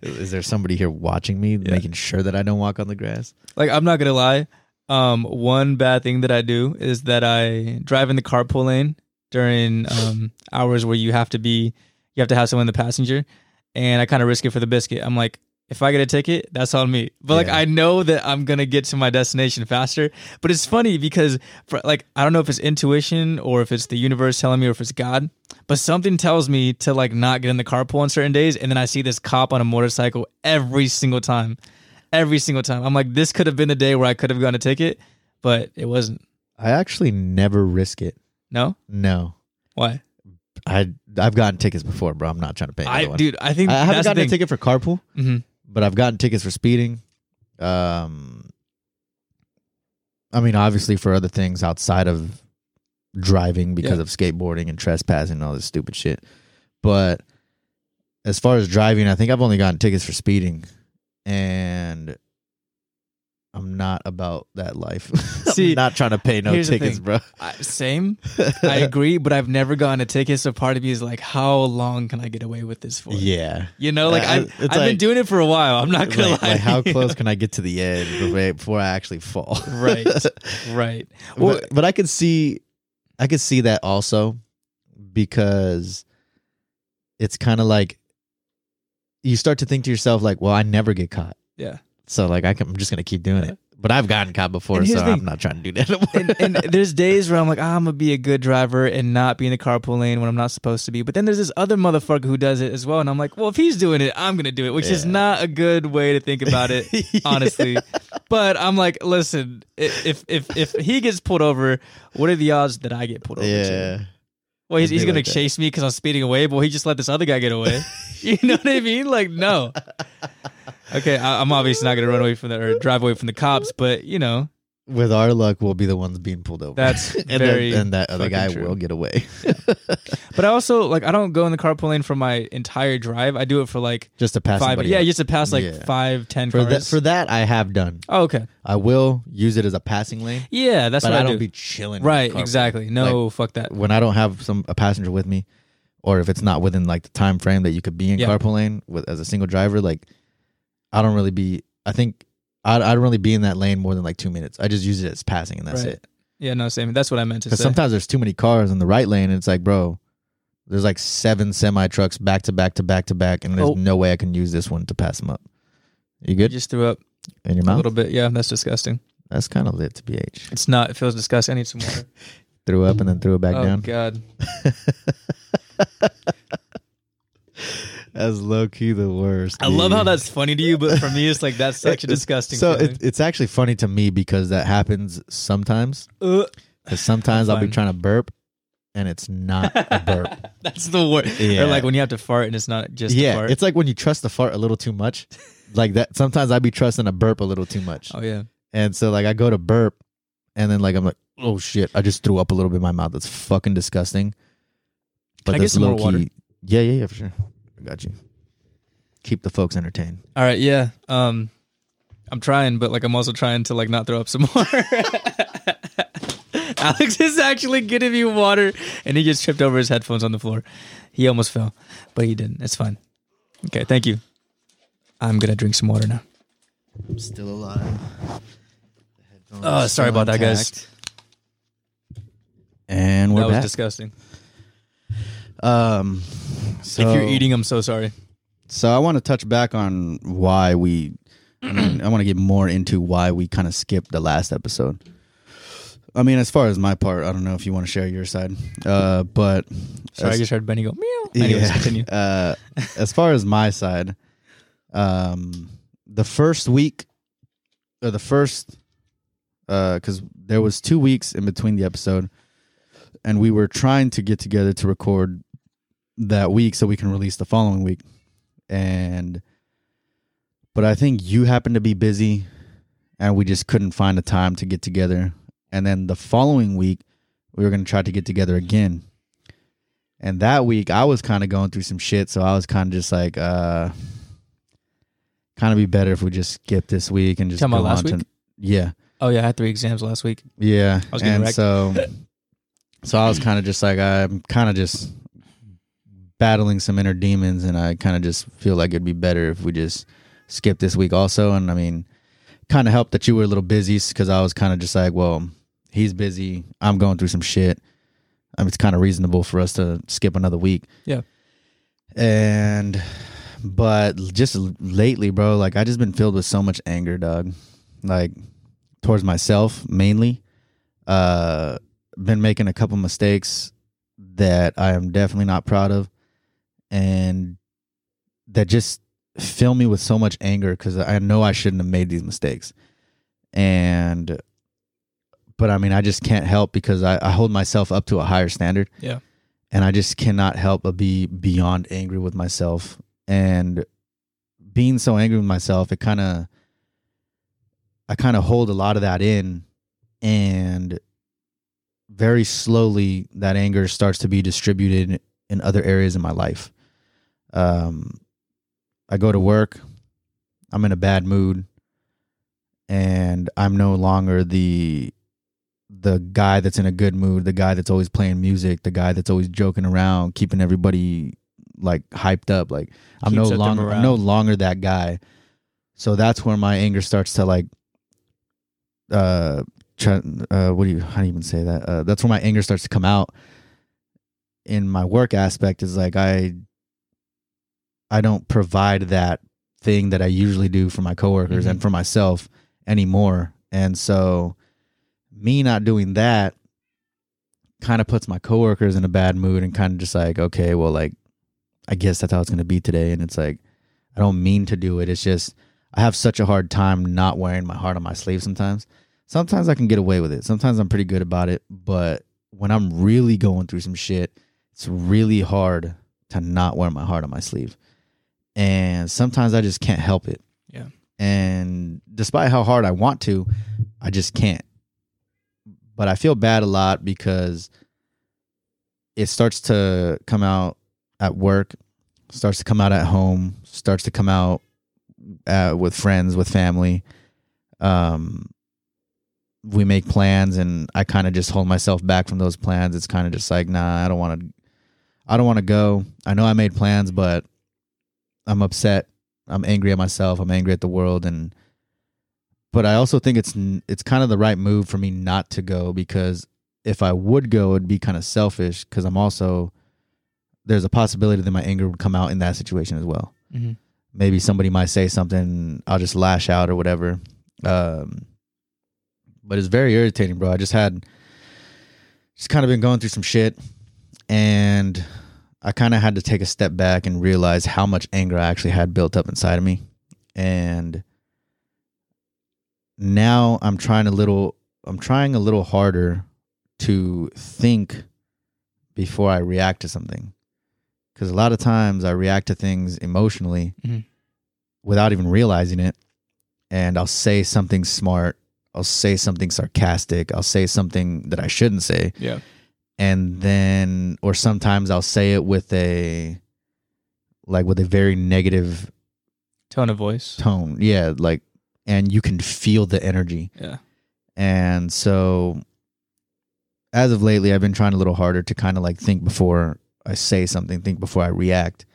is there somebody here watching me making sure that i don't walk on the grass Like, I'm not gonna lie. Um, one bad thing that I do is that I drive in the carpool lane during um hours where you have to be, you have to have someone in the passenger, and I kind of risk it for the biscuit. I'm like, if I get a ticket, that's on me. But like Yeah. I know that I'm gonna get to my destination faster. But it's funny because for, like I don't know if it's intuition or if it's the universe telling me or if it's God, but something tells me to like not get in the carpool on certain days, and then I see this cop on a motorcycle every single time, every single time. I'm like, this could have been the day where I could have gotten a ticket, but it wasn't. I actually never risk it. No, No, why? I I've gotten tickets before, bro. I'm not trying to pay. I another one. dude, I think I haven't gotten a ticket for carpool, hmm but I've gotten tickets for speeding. Um, I mean, obviously for other things outside of driving because Yeah. of skateboarding and trespassing and all this stupid shit. But as far as driving, I think I've only gotten tickets for speeding, and I'm not about that life. See, I'm not trying to pay no tickets, bro. I, same. I agree, but I've never gotten a ticket. So part of me is like, how long can I get away with this for? Yeah. You know, like Uh, I, I've been doing it for a while. I'm not gonna lie. like how close can I get to the edge before, before I actually fall? right, right. Well, but, but I could see, I could see that also because it's kind of like you start to think to yourself like, well, I never get caught, yeah. so like I I'm just gonna keep doing it. But I've gotten caught before, so I'm not trying to do that anymore. And, and there's days where I'm like, ah, I'm gonna be a good driver and not be in the carpool lane when I'm not supposed to be. But then there's this other motherfucker who does it as well, and I'm like, well, if he's doing it, I'm gonna do it, which is not a good way to think about it. honestly. But I'm like, listen, if if if he gets pulled over, what are the odds that I get pulled over? Too? Well, he's, he's gonna like that. chase me because I'm speeding away. But he just let this other guy get away. you know what I mean? Like, no. Okay, I, I'm obviously not gonna run away from the or drive away from the cops, but you know, with our luck, we'll be the ones being pulled over. That's and very then, and that other guy true. will get away. but I also like I don't go in the carpool lane for my entire drive. I do it for like just to pass five. Yeah, else. just to pass like Yeah. five, ten for cars. that for that I have done. oh, okay. I will use it as a passing lane, Yeah, that's but what I I, don't do. be chilling. right, exactly. No, fuck that. when I don't have some a passenger with me, or if it's not within like the time frame that you could be in Yeah. carpool lane with as a single driver, like I don't really be. I think I I don't really be in that lane more than like two minutes. I just use it as passing, and that's Right. it. Yeah, no, same. That's what I meant to Because say. sometimes there's too many cars in the right lane, and it's like, bro, there's like seven semi trucks back to back to back to back, and there's Oh. no way I can use this one to pass them up. You You good just threw up in your mouth a little bit. Yeah, that's disgusting. That's kind of lit to BH. It's not. It feels disgusting. I need some water. Threw up and then threw it back oh down. Oh God. That's low key the worst. I love how that's funny to you, but for me, it's like that's such a disgusting. So it, it's actually funny to me because that happens sometimes. Uh, Because sometimes I'll be trying to burp, and it's not a burp. that's the worst. Yeah. Or like when you have to fart and it's not just a yeah, fart. it's like when you trust the fart a little too much. Like that. Sometimes I be trusting a burp a little too much, oh yeah. and so like I go to burp, and then like I'm like, oh shit, I just threw up a little bit in my mouth. That's fucking disgusting. Can I get that's some more low-key- water? Yeah, yeah, yeah, for sure. I got you. Keep the folks entertained. All right. Yeah. Um, I'm trying, but like I'm also trying to like not throw up some more. Alex is actually giving me water, and he just tripped over his headphones on the floor. He almost fell, but he didn't. It's fine. Okay. Thank you. I'm gonna drink some water now. I'm still alive. Oh, sorry about that, guys. And we're that was disgusting. um, so if you're eating, I'm so sorry. So I want to touch back on why we. I mean, I want to get more into why we kind of skipped the last episode. I mean, as far as my part, I don't know if you want to share your side, uh, but Sorry, I as- just heard Benny go meow. Anyways, continue. Uh, as far as my side, um, the first week or the first, because there was two weeks in between the episode, and we were trying to get together to record that week so we can release the following week, and but I think you happened to be busy, and we just couldn't find a time to get together, and then the following week we were going to try to get together again. And that week I was kind of going through some shit, so I was kind of just like, uh, kind of be better if we just skip this week and just Talking go on to week? yeah, Oh yeah, I had three exams last week. yeah. I was getting and wrecked. so, so I was kind of just like, I'm kind of just battling some inner demons, and I kind of just feel like it'd be better if we just skip this week also. And I mean, kind of helped that you were a little busy because I was kind of just like, well, he's busy, I'm going through some shit. I mean, it's kind of reasonable for us to skip another week. Yeah. And but just lately, bro, like I just been filled with so much anger, dog. Like towards myself mainly. Uh been making a couple mistakes that I am definitely not proud of and that just fill me with so much anger cuz I know I shouldn't have made these mistakes. And but I mean I just can't help because I, I hold myself up to a higher standard Yeah. and I just cannot help but be beyond angry with myself. And being so angry with myself, it kind of, I kind of hold a lot of that in, and very slowly that anger starts to be distributed in other areas in my life. Um, I go to work, I'm in a bad mood, and I'm no longer the the guy that's in a good mood, the guy that's always playing music, the guy that's always joking around, keeping everybody like hyped up. Like I'm no Keeps up the longer I'm no longer that guy. So that's where my anger starts to like uh try, uh what do you how do you even say that? Uh that's where my anger starts to come out in my work aspect is like I I don't provide that thing that I usually do for my coworkers Mhm. and for myself anymore. And so me not doing that kind of puts my coworkers in a bad mood and kind of just like, okay, well, like, I guess that's how it's going to be today. And it's like, I don't mean to do it. It's just, I have such a hard time not wearing my heart on my sleeve sometimes. Sometimes I can get away with it. Sometimes I'm pretty good about it. But when I'm really going through some shit, it's really hard to not wear my heart on my sleeve. And sometimes I just can't help it. Yeah. And despite how hard I want to, I just can't but I feel bad a lot because it starts to come out at work, starts to come out at home, starts to come out uh, with friends, with family. Um, we make plans, and I kind of just hold myself back from those plans. It's kind of just like, nah, I don't want to. I don't want to go. I know I made plans, but I'm upset. I'm angry at myself. I'm angry at the world, and but I also think it's it's kind of the right move for me not to go because if I would go, it'd be kind of selfish because I'm also there's a possibility that my anger would come out in that situation as well. Mm-hmm. Maybe somebody might say something, I'll just lash out or whatever. Um, but it's very irritating, bro. I just had just kind of been going through some shit, and I kind of had to take a step back and realize how much anger I actually had built up inside of me, and now I'm trying a little I'm trying a little harder to think before I react to something. Cuz a lot of times I react to things emotionally Mhm. without even realizing it and I'll say something smart, I'll say something sarcastic, I'll say something that I shouldn't say Yeah. And then or sometimes I'll say it with a like with a very negative Tone of voice. tone. Yeah, like and you can feel the energy. Yeah. And so as of lately I've been trying a little harder to kind of like think before I say something, think before I react.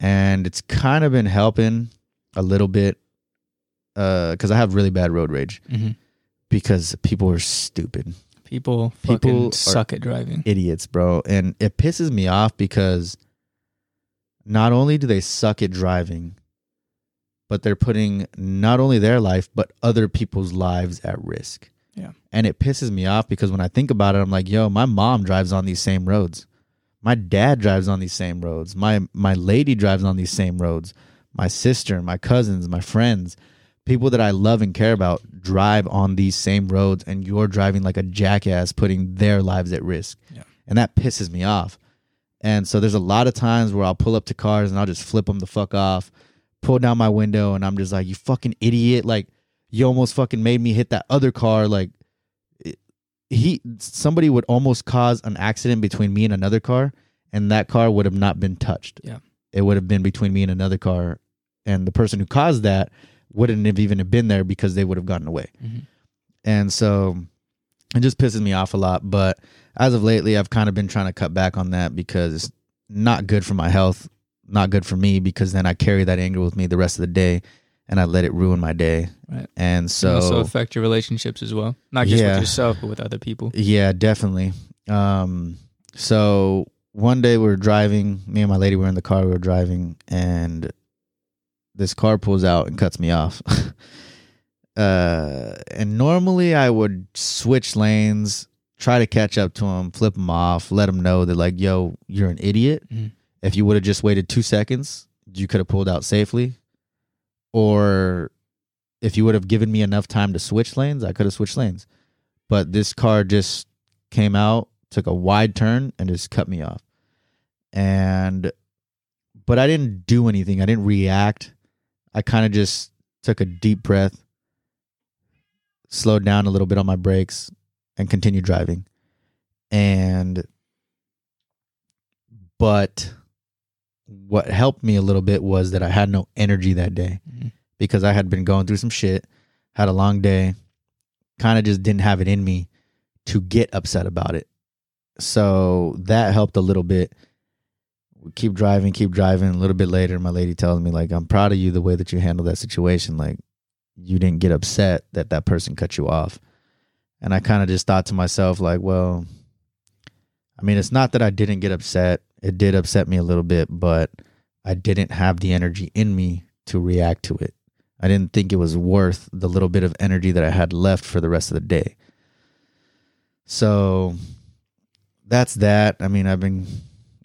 And it's kind of been helping a little bit uh cuz I have really bad road rage Mm-hmm. because people are stupid. People, People fucking suck at driving. idiots, bro. And it pisses me off because not only do they suck at driving, but they're putting not only their life, but other people's lives at risk. Yeah. And it pisses me off because when I think about it, I'm like, yo, my mom drives on these same roads. My dad drives on these same roads. My my lady drives on these same roads. My sister, my cousins, my friends, people that I love and care about drive on these same roads and you're driving like a jackass putting their lives at risk. Yeah. And that pisses me off. And so there's a lot of times where I'll pull up to cars and I'll just flip them the fuck off, pull down my window and I'm just like, you fucking idiot. Like, you almost fucking made me hit that other car. Like, it- he, somebody would almost cause an accident between me and another car and that car would have not been touched. Yeah. It would have been between me and another car. And the person who caused that wouldn't have even have been there because they would have gotten away. Mhm. And so it just pisses me off a lot. But as of lately, I've kind of been trying to cut back on that because it's not good for my health, not good for me because then I carry that anger with me the rest of the day and I let it ruin my day. Right. And so also affect your relationships as well, not just Yeah. with yourself, but with other people. Yeah, definitely. Um, so one day we were driving, me and my lady were in the car, we were driving, and this car pulls out and cuts me off. uh, and normally I would switch lanes, try to catch up to him, flip him off, let him know that, like, yo, you're an idiot. Mhm. If you would have just waited two seconds, you could have pulled out safely. Or if you would have given me enough time to switch lanes, I could have switched lanes. But this car just came out, took a wide turn, and just cut me off. And, but I didn't do anything. I didn't react. I kind of just took a deep breath, slowed down a little bit on my brakes, and continued driving. And, but what helped me a little bit was that I had no energy that day Mhm. because I had been going through some shit, had a long day, kind of just didn't have it in me to get upset about it. So that helped a little bit. Keep driving, keep driving. A little bit later, my lady tells me, like, I'm proud of you the way that you handled that situation. Like, you didn't get upset that that person cut you off. And I kind of just thought to myself, like, well, I mean, it's not that I didn't get upset. It did upset me a little bit, but I didn't have the energy in me to react to it. I didn't think it was worth the little bit of energy that I had left for the rest of the day. So that's that. I mean, I've been,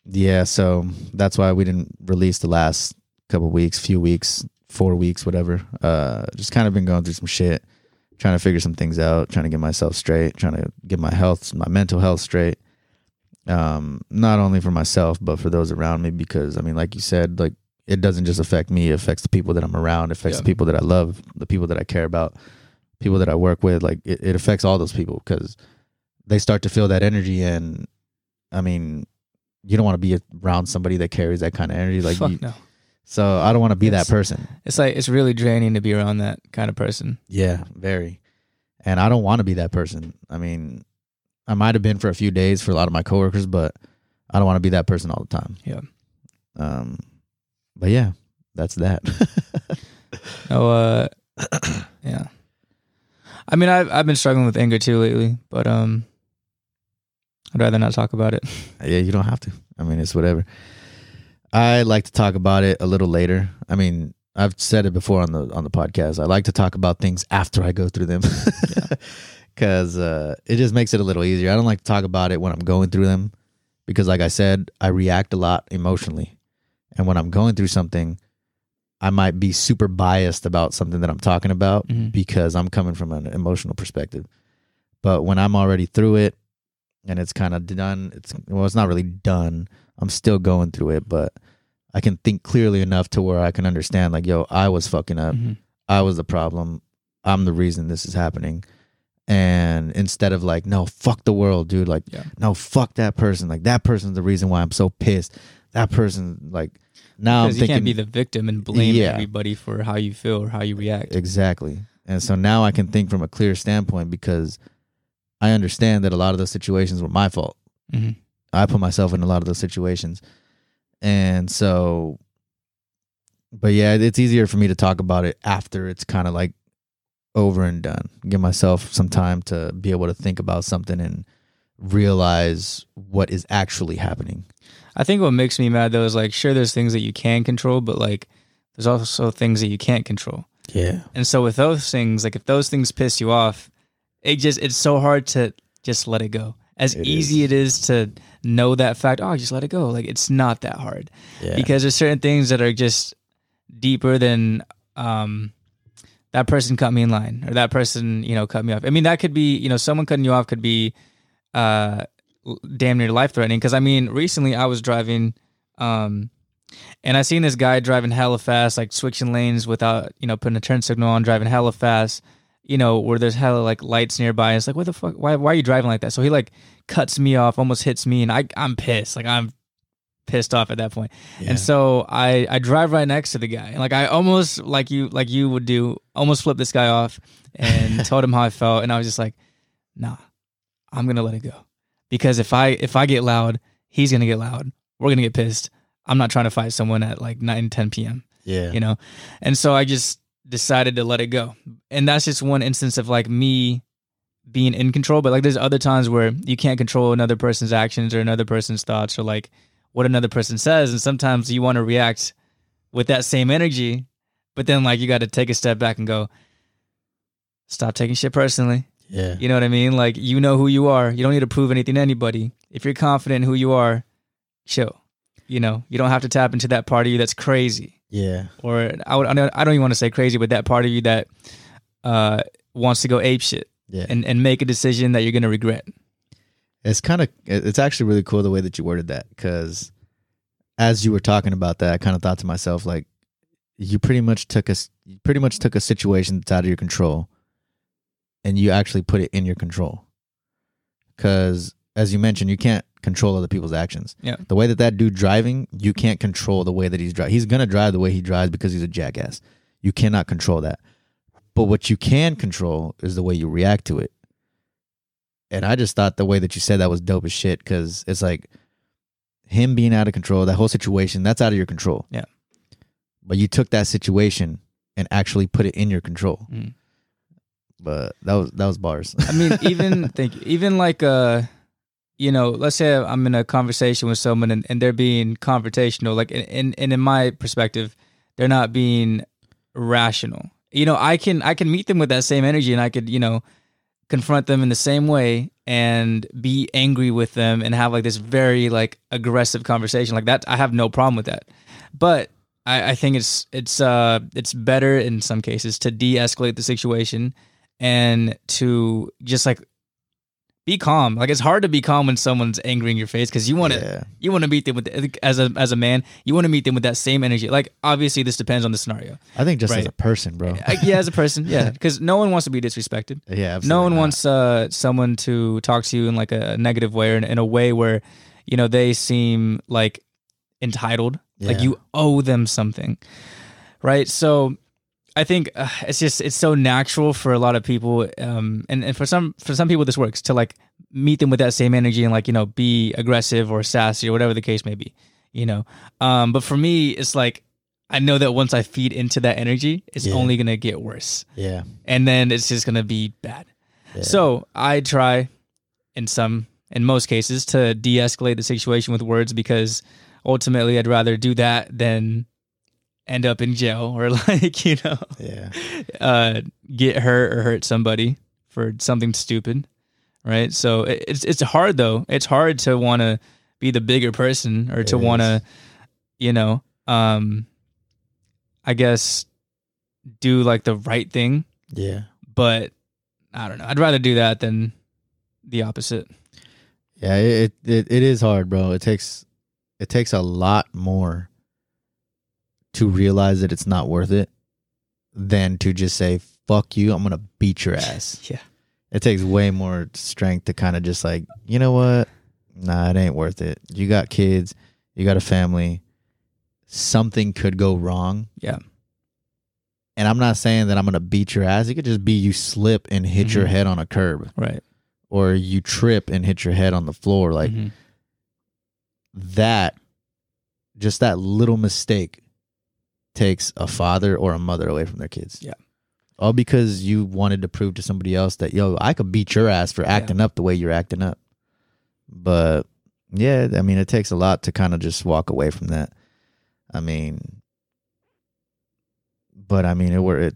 yeah, so that's why we didn't release the last couple weeks, few weeks, four weeks, whatever. Uh, just kind of been going through some shit, trying to figure some things out, trying to get myself straight, trying to get my health, my mental health straight. Um, not only for myself, but for those around me, because I mean, like you said, like it doesn't just affect me, it affects the people that I'm around, it affects Yeah. the people that I love, the people that I care about, people that I work with. Like it, it affects all those people because they start to feel that energy. And I mean, you don't want to be around somebody that carries that kind of energy. Like, Fuck you, no. so I don't want to be It's- that person. It's like it's really draining to be around that kind of person. Yeah, very. And I don't want to be that person. I mean, I might have been for a few days for a lot of my coworkers, but I don't want to be that person all the time. Yeah. Um, but yeah, that's that. No, uh, yeah. I mean, I've I've been struggling with anger too lately, but um, I'd rather not talk about it. yeah, you don't have to. I mean, it's whatever. I like to talk about it a little later. I mean, I've said it before on the on the podcast. I like to talk about things after I go through them. Cuz uh it just makes it a little easier. I don't like to talk about it when I'm going through them because like I said, I react a lot emotionally. And when I'm going through something, I might be super biased about something that I'm talking about Mhm. because I'm coming from an emotional perspective. But when I'm already through it and it's kind of done, it's well, it's not really done. I'm still going through it, but I can think clearly enough to where I can understand, like, yo, I was fucking up. Mhm. I was the problem. I'm the reason this is happening. And instead of like, no, fuck the world, dude. Like, Yeah. no, fuck that person. Like, that person's the reason why I'm so pissed. That person, like, now I'm you thinking, can't be the victim and blame Yeah. everybody for how you feel or how you react. Exactly. And so now I can think from a clear standpoint because I understand that a lot of those situations were my fault. hmm I put myself in a lot of those situations. And so, but yeah, it's easier for me to talk about it after it's kind of like over and done. Give myself some time to be able to think about something and realize what is actually happening. I think what makes me mad though is like, sure, there's things that you can control, but like, there's also things that you can't control. Yeah. And so with those things, like if those things piss you off, it just it's so hard to just let it go. As It easy is. it is to know that fact, oh, just let it go. Like it's not that hard Yeah. because there's certain things that are just deeper than um that person cut me in line or that person you know cut me off. I mean that could be you know someone cutting you off could be uh damn near life threatening because I mean recently I was driving um and I seen this guy driving hella fast like switching lanes without you know putting a turn signal on driving hella fast you know where there's hella like lights nearby it's like what the fuck why why are you driving like that so he like cuts me off almost hits me and I I'm pissed like I'm pissed off at that point Yeah. and so I I drive right next to the guy. And like I almost like you like you would do, almost flip this guy off and told him how I felt. And I was just like, nah, I'm gonna let it go. Because if I if I get loud, he's gonna get loud. We're gonna get pissed. I'm not trying to fight someone at like 9, 10 p.m. yeah. You know? And so I just decided to let it go. And that's just one instance of like me being in control, but like there's other times where you can't control another person's actions or another person's thoughts or like what another person says, and sometimes you want to react with that same energy, but then like you got to take a step back and go, stop taking shit personally. Yeah. You know what I mean? Like you know who you are. You don't need to prove anything to anybody. If you're confident who you are, chill. You know, you don't have to tap into that part of you that's crazy. Yeah. Or I would I don't even want to say crazy, but that part of you that uh wants to go ape shit Yeah. and, and make a decision that you're gonna regret. It's kind of it's actually really cool the way that you worded that because as you were talking about that, I kind of thought to myself like you pretty much took a you pretty much took a situation that's out of your control and you actually put it in your control. Cuz as you mentioned, you can't control other people's actions. Yeah. The way that that dude driving, you can't control the way that he's driving. He's going to drive the way he drives because he's a jackass. You cannot control that. But what you can control is the way you react to it. And I just thought the way that you said that was dope as shit because it's like him being out of control, that whole situation, that's out of your control. Yeah. But you took that situation and actually put it in your control. Mm. But that was that was bars. I mean, even thank you. Even like uh, you know, let's say I'm in a conversation with someone and, and they're being confrontational. Like, and and in my perspective, they're not being rational. You know, I can I can meet them with that same energy, and I could you know confront them in the same way and be angry with them and have like this very like aggressive conversation like that. I have no problem with that, but I, I think it's it's uh it's better in some cases to de-escalate the situation and to just like be calm. Like it's hard to be calm when someone's angry in your face because you want to Yeah. you want to meet them with as a as a man you want to meet them with that same energy. Like obviously this depends on the scenario. I think just as a person, bro. Yeah, as a person, yeah, because no one wants to be disrespected. yeah, absolutely no one not. wants uh, someone to talk to you in like a negative way or in, in a way where you know they seem like entitled, like you owe them something, right? So I think uh, it's just it's so natural for a lot of people, um, and and for some for some people this works to like meet them with that same energy and like you know be aggressive or sassy or whatever the case may be, you know. Um, but for me, it's like I know that once I feed into that energy, it's Yeah. only gonna get worse Yeah. and then it's just gonna be bad. Yeah. So I try, in some, in most cases, to de-escalate the situation with words because ultimately I'd rather do that than end up in jail or like you know Yeah. uh, get hurt or hurt somebody for something stupid, right? So it's it's hard though. It's hard to want to be the bigger person or to want to, you know, um, I guess do like the right thing Yeah. but I don't know. I'd rather do that than the opposite. Yeah, it, it it is hard, bro. It takes it takes a lot more to realize that it's not worth it than to just say fuck you, I'm to beat your ass. Yeah. It takes way more strength to kind of just like, you know what? Nah, it ain't worth it. You got kids, you got a family. Something could go wrong. Yeah. And I'm not saying that I'm to beat your ass. It could just be you slip and hit your Mhm. head on a curb Right. or you trip and hit your head on the floor like Mhm. that just that little mistake takes a father or a mother away from their kids. Yeah. All because you wanted to prove to somebody else that yo, I could beat your ass for acting up the way you're acting up. But yeah, I mean it takes a lot to kind of just walk away from that. I mean but I mean it were it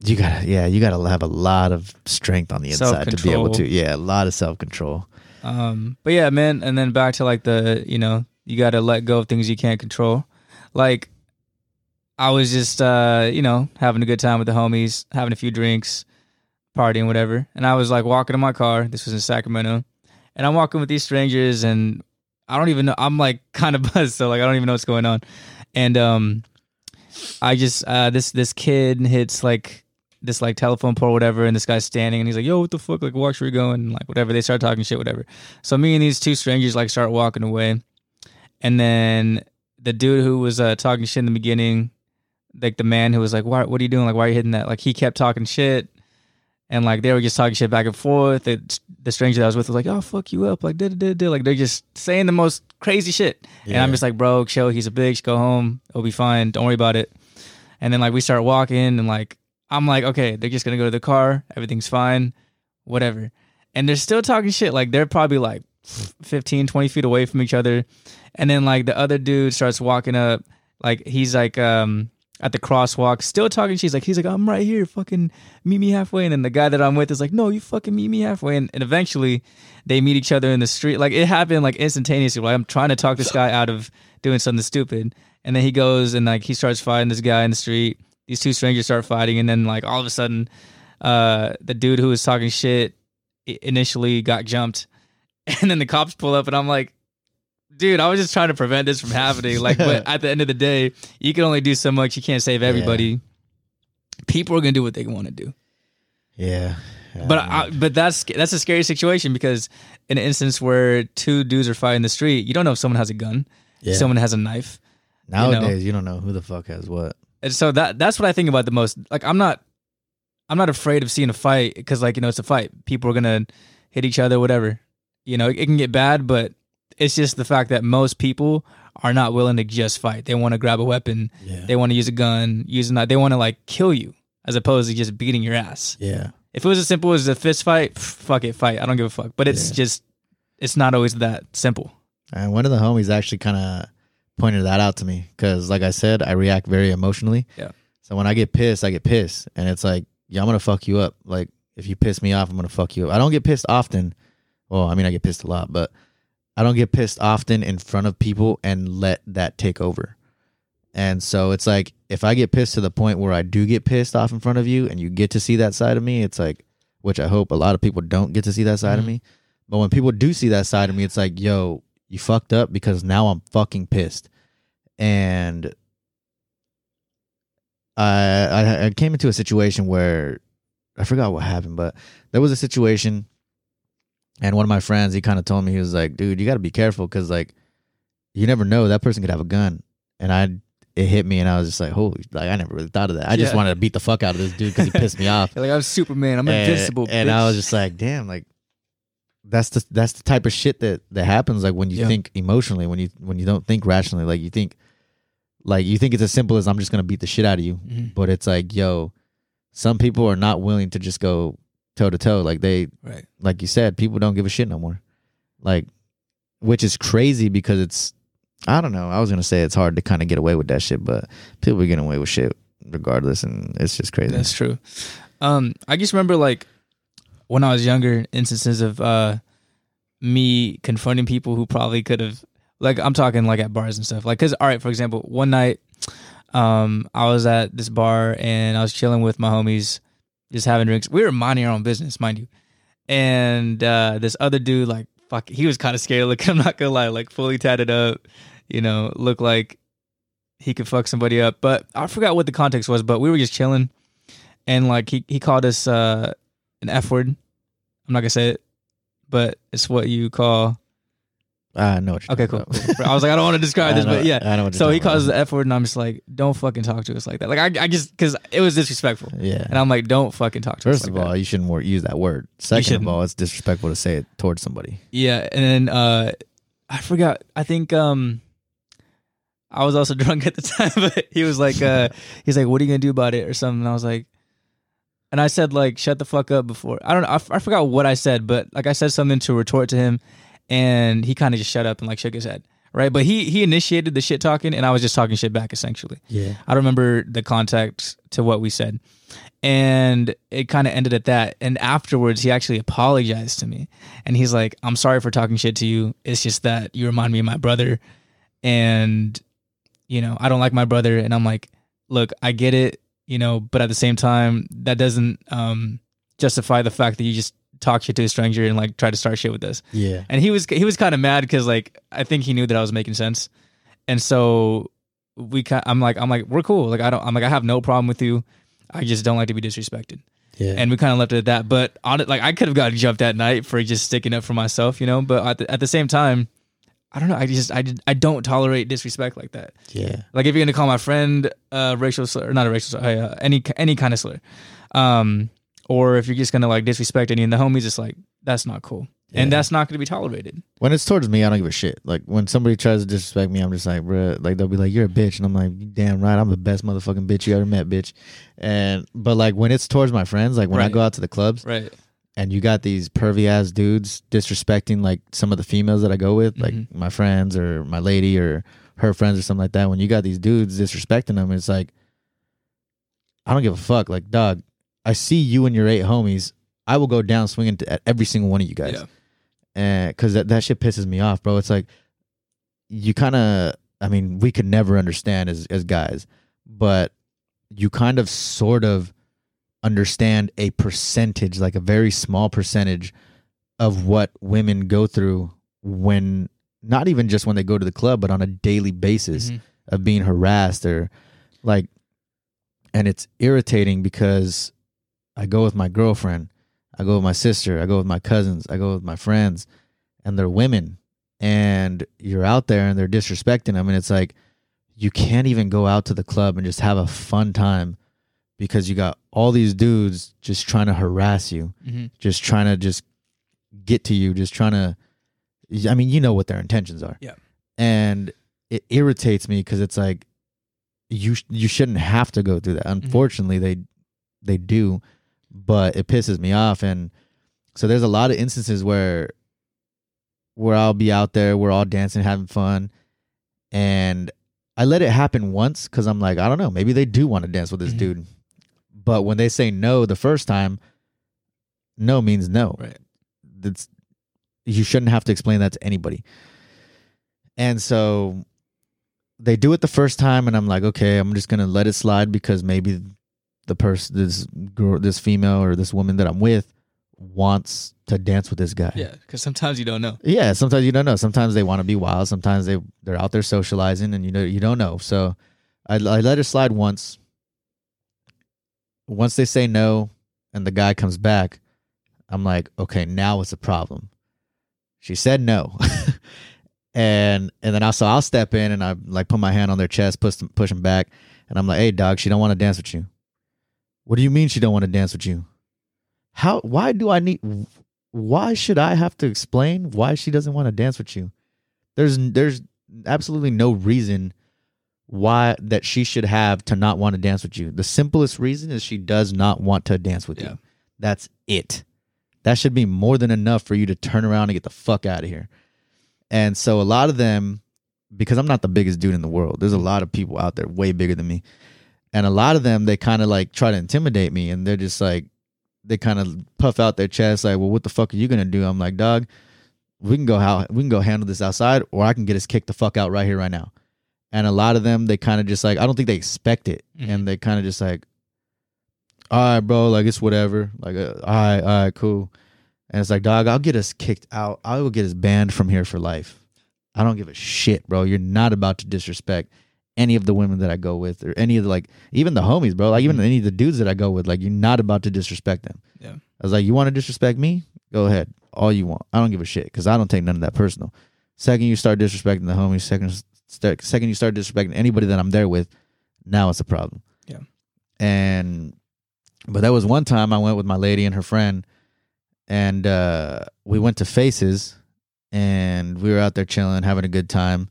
you gotta yeah, you gotta have a lot of strength on the inside to be able to yeah, a lot of self control. Um, but yeah, man. And then back to like the, you know, you got to let go of things you can't control. Like, I was just, uh, you know, having a good time with the homies, having a few drinks, partying, whatever. And I was like walking in my car. This was in Sacramento, and I'm walking with these strangers, and I don't even know. I'm like kind of buzzed, so like I don't even know what's going on. And um, I just uh, this this kid hits like this like telephone pole whatever, and this guy's standing, and he's like, "Yo, what the fuck? Like, where you're going?" And like whatever. They start talking shit, whatever. So me and these two strangers like start walking away, and then the dude who was uh, talking shit in the beginning, like the man who was like, "Why? What are you doing? Like, why are you hitting that?" Like he kept talking shit, and like they were just talking shit back and forth. It, the stranger that I was with was like, "Oh, fuck you up!" Like, did did did. Like they're just saying the most crazy shit, and I'm just like, "Bro, chill. He's a bitch. Go home. It'll be fine. Don't worry about it." And then like we start walking, and like I'm like, "Okay, they're just gonna go to the car. Everything's fine." whatever. And they're still talking shit. Like they're probably like 15, 20 feet away from each other. And then like the other dude starts walking up, like he's like um at the crosswalk, still talking. She's like, he's like, I'm right here, fucking meet me halfway. And then the guy that I'm with is like, no, you fucking meet me halfway. And, and eventually they meet each other in the street. Like it happened like instantaneously. Like I'm trying to talk this guy out of doing something stupid. And then he goes and like he starts fighting this guy in the street. These two strangers start fighting. And then like all of a sudden, uh, the dude who was talking shit initially got jumped. And then the cops pull up and I'm like, dude, I was just trying to prevent this from happening. Like, but at the end of the day, you can only do so much. You can't save everybody. People are gonna do what they want to do. Yeah. But I, but that's that's a scary situation because in an instance where two dudes are fighting in the street, you don't know if someone has a gun, yeah. someone has a knife, nowadays you, don't know who the fuck has what. and so that that's what I think about the most. Like, I'm not I'm not afraid of seeing a fight because like you know it's a fight. People are gonna hit each other, whatever. You know, it, it can get bad, but it's just the fact that most people are not willing to just fight. They want to grab a weapon. Yeah. They want to use a gun, use a knife. They want to like kill you as opposed to just beating your ass. yeah. If it was as simple as a fist fight, pff, fuck it, fight. I don't give a fuck. But it's Yeah. just, it's not always that simple. And one of the homies actually kind of pointed that out to me because, like I said, I react very emotionally. Yeah. So when I get pissed, I get pissed, and it's like, yeah, I'm gonna fuck you up. Like if you piss me off, I'm gonna fuck you up. I don't get pissed often. Well, I mean, I get pissed a lot, but I don't get pissed often in front of people and let that take over. And so it's like if I get pissed to the point where I do get pissed off in front of you and you get to see that side of me, it's like which I hope a lot of people don't get to see that side of Mhm. me. But when people do see that side of me, it's like, yo, you fucked up because now I'm fucking pissed. And I, I I came into a situation where I forgot what happened, but there was a situation, and one of my friends he kind of told me he was like, "Dude, you got to be careful because like you never know that person could have a gun." And I it hit me, and I was just like, "Holy!" Like I never really thought of that. I just Yeah. wanted to beat the fuck out of this dude because he pissed me off. Like, I'm Superman. I'm And- invincible. And, I bitch." was just like, "Damn!" Like that's the that's the type of shit that that happens. Like when you Yeah. think emotionally, when you when you don't think rationally, like you think like you think it's as simple as I'm just gonna beat the shit out of you Mhm. but it's like yo some people are not willing to just go toe to toe like they right. like you said people don't give a shit no more like which is crazy because it's i don't know i was gonna say it's hard to kind of get away with that shit but people are getting away with shit regardless and it's just crazy That's true. Um, I just remember like when I was younger, instances of uh me confronting people who probably could have like I'm talking like at bars and stuff. Like cuz all right, for example, one night um I was at this bar and I was chilling with my homies just having drinks. We were minding our own business, mind you. And uh this other dude like fuck he was kind of scary looking, I'm not to lie, like fully tatted up, you know, looked like he could fuck somebody up. But I forgot what the context was, but we were just chilling and like he he called us uh an F word. I'm not gonna say it, but it's what you call. I know what you're Okay, talking cool. about. cool. I was like, I don't want to describe I this, know- but yeah. i know what you're So he talking calls the F word, and I'm just like, don't fucking talk to us like that. Like I, I just because it was disrespectful, yeah and I'm like, don't fucking talk to us. first like of all that. you shouldn't wor- use that word second of shouldn't. all it's disrespectful to say it towards somebody Yeah, and then uh I forgot. I think um I was also drunk at the time, but he was like uh he's like, "What are you gonna do about it?" or something. And I was like, and I said like, "Shut the fuck up." Before I don't know, I, f- I forgot what I said, but like I said something to retort to him, and he kind of just shut up and like shook his head. Right, but he he initiated the shit talking, and I was just talking shit back essentially. yeah I don't remember the context to what we said. And it kind of ended at that. And afterwards, he actually apologized to me. And he's like, I'm sorry for talking shit to you. It's just that you remind me of my brother. And, you know, I don't like my brother. And I'm like, look, I get it, you know, but at the same time, that doesn't um, justify the fact that you just talk shit to a stranger and like try to start shit with us yeah and he was he was kind of mad because like I think he knew that I was making sense, and so we kind I'm like I'm like we're cool like I don't I'm like I have no problem with you, I just don't like to be disrespected, yeah and we kind of left it at that. But on it like I could have gotten jumped that night for just sticking up for myself, you know. But at the, at the same time, I don't know. I just I did, I don't tolerate disrespect like that. yeah Like if you're gonna call my friend uh racial slur, or not a racial slur, uh, any any kind of slur, um, or if you're just gonna like disrespect any of the homies, it's like that's not cool, and that's not gonna be tolerated. When it's towards me, I don't give a shit. Like when somebody tries to disrespect me, I'm just like, bruh, like they'll be like, "You're a bitch," and I'm like, damn right, I'm the best motherfucking bitch you ever met, bitch." And but like when it's towards my friends, like when I go out to the clubs Right. and you got these pervy ass dudes disrespecting like some of the females that I go with, like Mhm. my friends or my lady or her friends or something like that. When you got these dudes disrespecting them, it's like I don't give a fuck. Like, dog, I see you and your eight homies. I will go down swinging to, at every single one of you guys Yeah. and because that, that shit pisses me off, bro. It's like you kind of, I mean, we could never understand as as guys, but you kind of sort of understand a percentage, like a very small percentage of what women go through when not even just when they go to the club, but on a daily basis Mhm. of being harassed or like and it's irritating because I go with my girlfriend, I go with my sister, I go with my cousins, I go with my friends and they're women and you're out there and they're disrespecting them and it's like you can't even go out to the club and just have a fun time because you got all these dudes just trying to harass you, Mhm. just trying to just get to you, just trying to I mean, you know what their intentions are. Yeah. And it irritates me cuz it's like you you shouldn't have to go through that. Unfortunately, they they do, but it pisses me off and so there's a lot of instances where where I'll be out there, we're all dancing, having fun, and I let it happen once cuz I'm like, I don't know, maybe they do want to dance with this Mhm. dude. But when they say no the first time, no means no. Right. That's you shouldn't have to explain that to anybody. And so they do it the first time and I'm like, okay, I'm just going to let it slide because maybe the person this girl this female or this woman that I'm with wants to dance with this guy. Yeah, because sometimes you don't know. Yeah, sometimes you don't know. Sometimes they want to be wild. Sometimes they they're out there socializing, and you know you don't know. So I, I let it slide once. Once they say no, and the guy comes back, I'm like, okay, now it's a problem? She said no, and and then also I'll step in and I like put my hand on their chest, push them, push them back, and I'm like, hey, dog, she don't want to dance with you. What do you mean she don't want to dance with you? How? Why do I need? why should I have to explain why she doesn't want to dance with you? There's there's absolutely no reason why that she should have to not want to dance with you. The simplest reason is she does not want to dance with Yeah. you. That's it. That should be more than enough for you to turn around and get the fuck out of here. And so a lot of them because I'm not the biggest dude in the world. There's a lot of people out there way bigger than me. And a lot of them they kind of like try to intimidate me and they're just like they kind of puff out their chest like, "Well, what the fuck are you gonna do?" I'm like, "Dog, we can go how we can go handle this outside, or I can get us kicked the fuck out right here, right now." And a lot of them, they kind of just like, I don't think they expect it, Mhm. and they kind of just like, "All right, bro, like it's whatever, like, uh, all right, all right, cool." And it's like, dog, I'll get us kicked out. I will get us banned from here for life. I don't give a shit, bro. You're not about to disrespect any of the women that I go with, or any of the like, even the homies, bro. Like even any of the dudes that I go with. Like you're not about to disrespect them. Yeah. I was like, you want to disrespect me? Go ahead, all you want. I don't give a shit because I don't take none of that personal. Second, you start disrespecting the homies. Second, start, second you start disrespecting anybody that I'm there with. Now it's a problem. Yeah. And but that was one time I went with my lady and her friend, and uh, we went to Faces, and we were out there chilling, having a good time,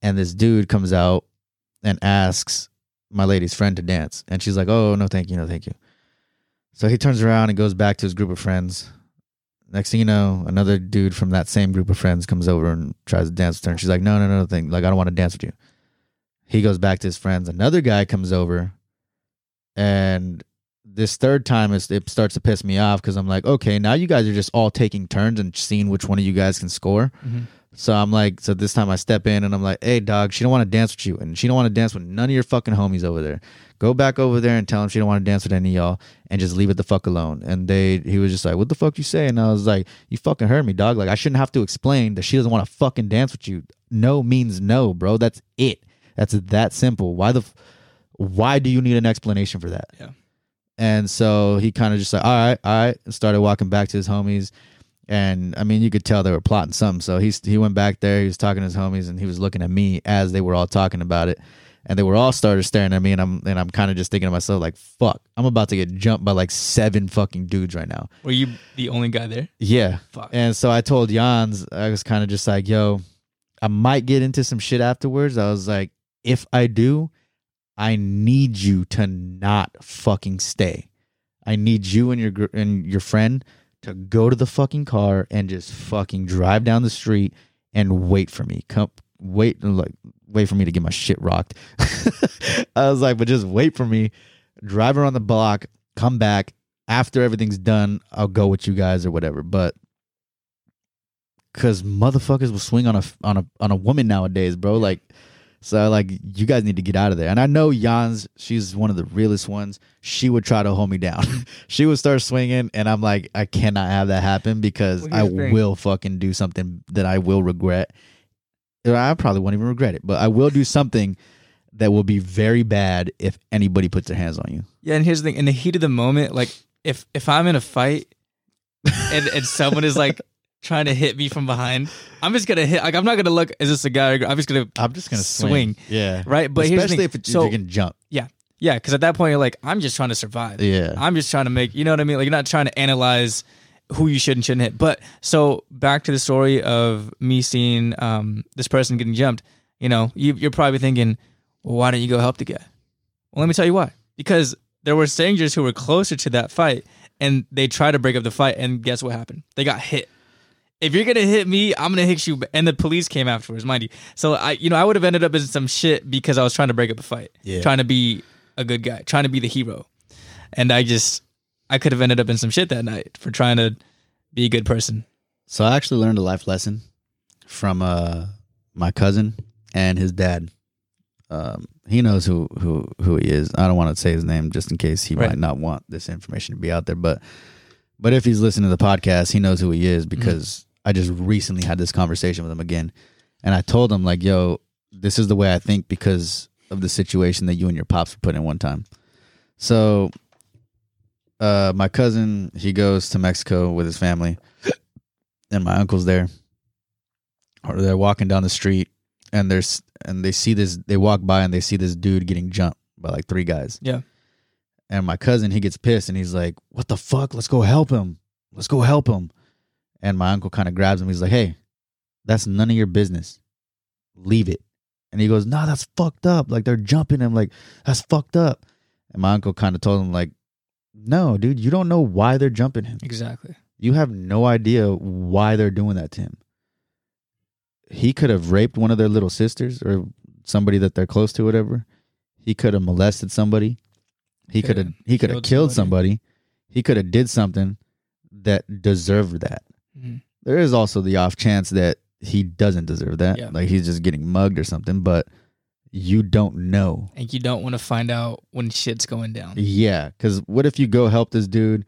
and this dude comes out and asks my lady's friend to dance, and she's like, "Oh no, thank you, no, thank you." So he turns around and goes back to his group of friends. Next thing you know, another dude from that same group of friends comes over and tries to dance with her, and she's like, "No, no, no, thing. Like I don't want to dance with you." He goes back to his friends. Another guy comes over, and this third time it's, it starts to piss me off because I'm like, okay, now you guys are just all taking turns and seeing which one of you guys can score. Mhm. So I'm like, so this time I step in and I'm like, hey, dog, she don't want to dance with you, and she don't want to dance with none of your fucking homies over there. Go back over there and tell them she don't want to dance with any of y'all, and just leave it the fuck alone. And they, he was just like, what the fuck you say? And I was like, you fucking heard me, dog. Like I shouldn't have to explain that she doesn't want to fucking dance with you. No means no, bro. That's it. That's that simple. Why the, f- why do you need an explanation for that? Yeah. And so he kind of just like, all right, all right, and started walking back to his homies. And I mean, you could tell they were plotting something. So he he went back there. He was talking to his homies, and he was looking at me as they were all talking about it. And they were all started staring at me, and I'm and I'm kind of just thinking to myself like, "Fuck, I'm about to get jumped by like seven fucking dudes right now." Were you the only guy there? Yeah. Fuck. And so I told Jans, I was kind of just like, "Yo, I might get into some shit afterwards." I was like, "If I do, I need you to not fucking stay. I need you and your and your friend to go to the fucking car and just fucking drive down the street and wait for me. Come wait like wait for me to get my shit rocked. I was like, but just wait for me. Drive around the block, come back after everything's done. I'll go with you guys or whatever. But because motherfuckers will swing on a on a on a woman nowadays, bro. Like, so like you guys need to get out of there. And I know Jans, she's one of the realest ones. She would try to hold me down. she would start swinging, and I'm like, I cannot have that happen because Well, I here's the thing. will fucking do something that I will regret. Or I probably won't even regret it, but I will do something that will be very bad if anybody puts their hands on you. Yeah, and here's the thing: in the heat of the moment, like if if I'm in a fight and and someone is like trying to hit me from behind, I'm just gonna hit. Like I'm not gonna look. Is this a guy? or girl? I'm just gonna I'm just gonna Swing. swing. Yeah, right. But especially if, it, so if you can jump. Yeah. Yeah, because at that point you're like, I'm just trying to survive. Yeah, I'm just trying to make. You know what I mean? Like you're not trying to analyze who you should and shouldn't hit. But so back to the story of me seeing um, this person getting jumped. You know, you, you're probably thinking, well, why don't you go help the guy? Well, let me tell you why. Because there were strangers who were closer to that fight, and they tried to break up the fight, and guess what happened? They got hit. If you're gonna hit me, I'm gonna hit you. And the police came afterwards, mind you. So I, you know, I would have ended up in some shit because I was trying to break up a fight, Yeah. trying to be a good guy, trying to be the hero, and I just, I could have ended up in some shit that night for trying to be a good person. So I actually learned a life lesson from uh my cousin and his dad. Um, he knows who who who he is. I don't want to say his name just in case he Right. might not want this information to be out there. But but if he's listening to the podcast, he knows who he is because I just recently had this conversation with him again, and I told him like, "Yo, this is the way I think because of the situation that you and your pops were put in one time." So, uh, my cousin he goes to Mexico with his family, and my uncle's there. Or they're walking down the street, and there's and they see this. They walk by and they see this dude getting jumped by like three guys. Yeah. And my cousin he gets pissed and he's like, "What the fuck? Let's go help him. Let's go help him." And my uncle kind of grabs him. He's like, "Hey, that's none of your business. Leave it." And he goes, "No, that's fucked up. Like they're jumping him. Like that's fucked up." And my uncle kind of told him like, "No, dude, you don't know why they're jumping him. Exactly. You have no idea why they're doing that to him. He could have raped one of their little sisters or somebody that they're close to, whatever. He could have molested somebody. He could have he could have killed killed somebody. He could have did something that deserved that. Mhm. There is also the off chance that he doesn't deserve that. Yeah. Like he's just getting mugged or something, but you don't know. And you don't want to find out when shit's going down. Yeah, because what if you go help this dude,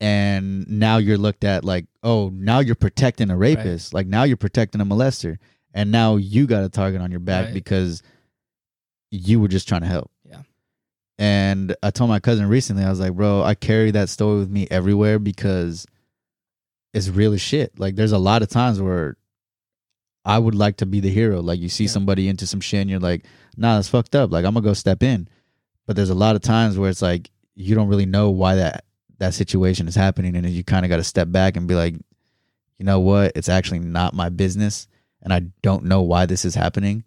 and now you're looked at like, oh, now you're protecting a rapist, like now you're protecting a molester, and now you got a target on your back Right. because you were just trying to help. Yeah. And I told my cousin recently, I was like, bro, I carry that story with me everywhere because it's real as shit. Like, there's a lot of times where I would like to be the hero. Like, you see Yeah. somebody into some shit and you're like, nah, that's fucked up. Like, I'm gonna go step in. But there's a lot of times where it's like you don't really know why that that situation is happening, and you kind of got to step back and be like, you know what? It's actually not my business, and I don't know why this is happening.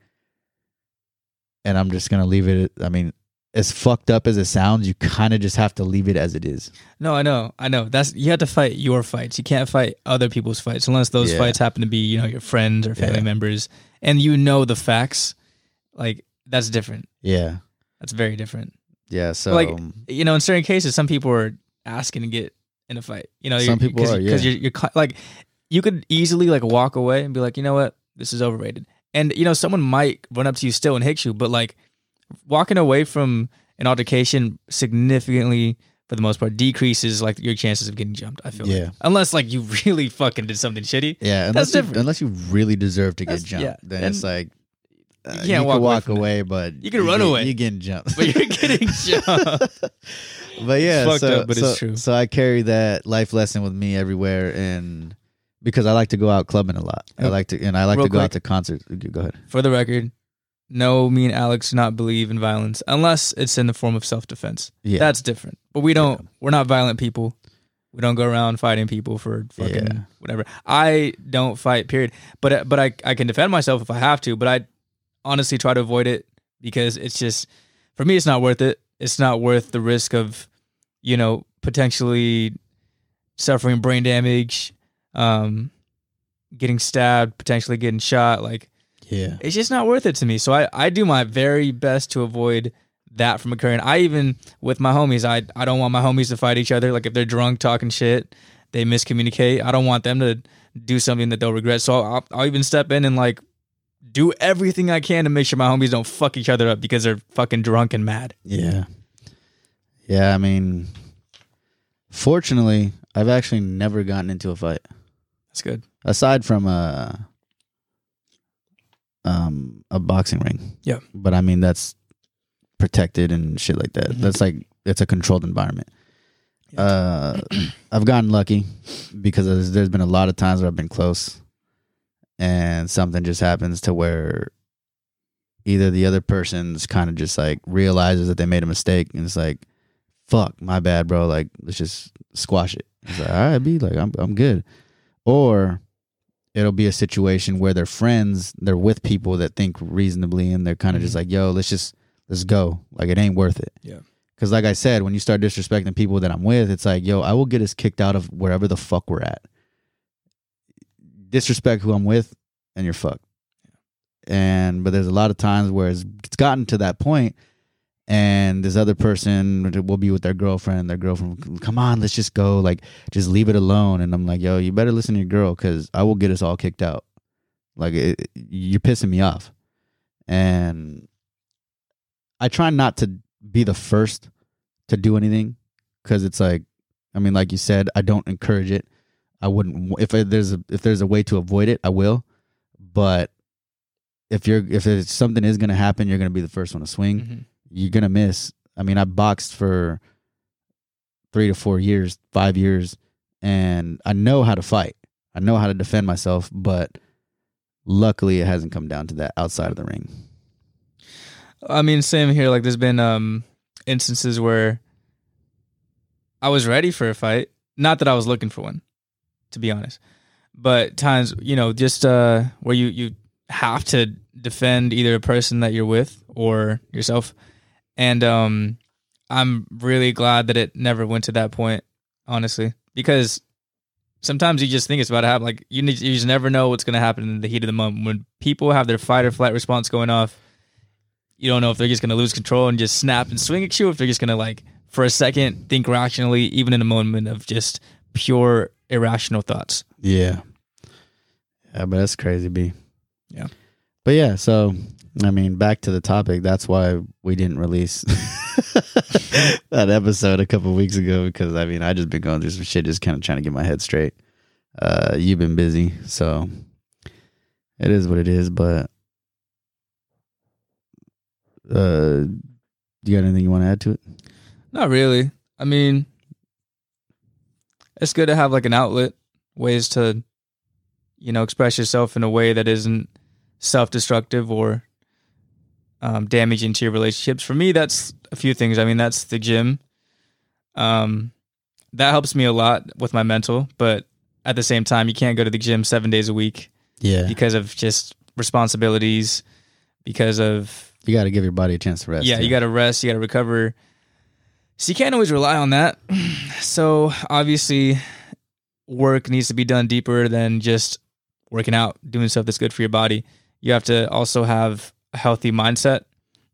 And I'm just gonna leave it. I mean, as fucked up as it sounds, you kind of just have to leave it as it is. No, I know, I know. That's you have to fight your fights. You can't fight other people's fights unless those Yeah. fights happen to be, you know, your friends or family Yeah. members, and you know the facts. Like that's different. Yeah, That's very different. yeah. So Like, um, You know, in certain cases, some people are asking to get in a fight. You know, Some you're- people cause, are, because yeah. you're, you're like, you could easily like walk away and be like, you know what, this is overrated. And you know, someone might run up to you still and hit you, but like walking away from an altercation significantly, for the most part, decreases like your chances of getting jumped. I feel Yeah. like. unless like you really fucking did something shitty. yeah, that's unless you, different. unless you really deserve to get That's- jumped, yeah. then And it's like uh, can't you walk away walk from away, but You can run get- away. You're getting jumped, But you're getting jumped. but yeah, so, up, but it's so- true. So I carry that life lesson with me everywhere, and because I like to go out clubbing a lot, I like to, and I like Real to go out to concerts. Go ahead. For the record, no, me and Alex do not believe in violence unless it's in the form of self defense. Yeah, That's different. But we don't. We're not violent people. We don't go around fighting people for fucking Yeah. whatever. I don't fight. Period. But uh, but I I can defend myself if I have to. But I honestly try to avoid it because it's just for me it's not worth it. It's not worth the risk of you know potentially suffering brain damage, um, getting stabbed, potentially getting shot. Like Yeah. it's just not worth it to me. So I, I do my very best to avoid that from occurring. I even with my homies, I I don't want my homies to fight each other. Like if they're drunk talking shit, they miscommunicate. I don't want them to do something that they'll regret. So I'll, I'll even step in and like do everything I can to make sure my homies don't fuck each other up because they're fucking drunk and mad. Yeah. Yeah, I mean fortunately, I've actually never gotten into a fight. That's good. Aside from a um a boxing ring. Yeah. But I mean that's protected and shit like that. Mhm. That's like it's a controlled environment. Uh I've gotten lucky because there's, there's been a lot of times where I've been close and something just happens to where either the other person's kind of just like realizes that they made a mistake and it's like fuck my bad bro like let's just squash it it's like all right be like I'm I'm good or it'll be a situation where they're friends they're with people that think reasonably and they're kind of just mm-hmm. like yo let's just let's go. Like it ain't worth it. Yeah. because like I said when you start disrespecting people that I'm with it's like yo I will get us kicked out of wherever the fuck we're at. Disrespect who I'm with and you're fucked. Yeah. and but there's a lot of times where it's, it's gotten to that point and this other person will be with their girlfriend their girlfriend come on let's just go like just leave it alone. And i'm like yo you better listen to your girl because i will get us all kicked out. Like it, you're pissing me off. And i try not to be the first to do anything because it's like i mean like you said i don't encourage it. I wouldn't if there's a if there's a way to avoid it i will. But if you're if something is going to happen you're going to be the first one to swing. Mhm. You're gonna miss. I mean, I boxed for three to four years, five years, and I know how to fight. I know how to defend myself, but luckily it hasn't come down to that outside of the ring. I mean, same here. Like, there's been um instances where I was ready for a fight. Not that I was looking for one, to be honest. But times, you know, just uh where you you have to defend either a person that you're with or yourself. And um I'm really glad that it never went to that point, honestly, because sometimes you just think it's about to happen. Like you, need, you just never know what's going to happen in the heat of the moment. When people have their fight or flight response going off, you don't know if they're just going to lose control and just snap and swing at you, or if they're just going to like for a second think rationally, even in a moment of just pure irrational thoughts. Yeah. Yeah, but that's crazy, B. Yeah. But yeah, so I mean, back to the topic. That's why we didn't release that episode a couple weeks ago because I mean, I just been going through some shit, just kind of trying to get my head straight. Uh, you've been busy, so it is what it is. But uh, do you got anything you want to add to it? Not really. I mean, it's good to have like an outlet, ways to, you know, express yourself in a way that isn't self-destructive or um, damaging to your relationships. For me, that's a few things. I mean, that's the gym. Um, that helps me a lot with my mental, but at the same time, you can't go to the gym seven days a week Yeah, because of just responsibilities, because of you got to give your body a chance to rest. yeah, you got to rest, you got to recover. So you can't always rely on that. So obviously, work needs to be done deeper than just working out, doing stuff that's good for your body. You have to also have a healthy mindset.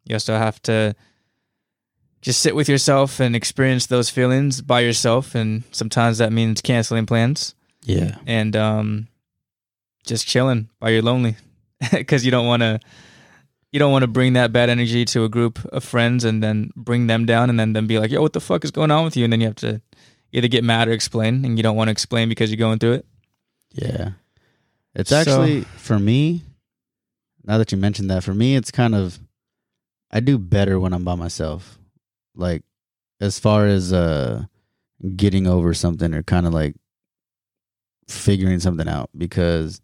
You also have to just sit with yourself and experience those feelings by yourself. And sometimes that means canceling plans yeah, and um, just chilling while you're lonely because you don't want to you don't want to bring that bad energy to a group of friends and then bring them down and then them be like yo what the fuck is going on with you and then you have to either get mad or explain and you don't want to explain because you're going through it Yeah. It's So- actually for me, now that you mentioned that, for me it's kind of I do better when I'm by myself. Like as far as uh getting over something or kind of like figuring something out because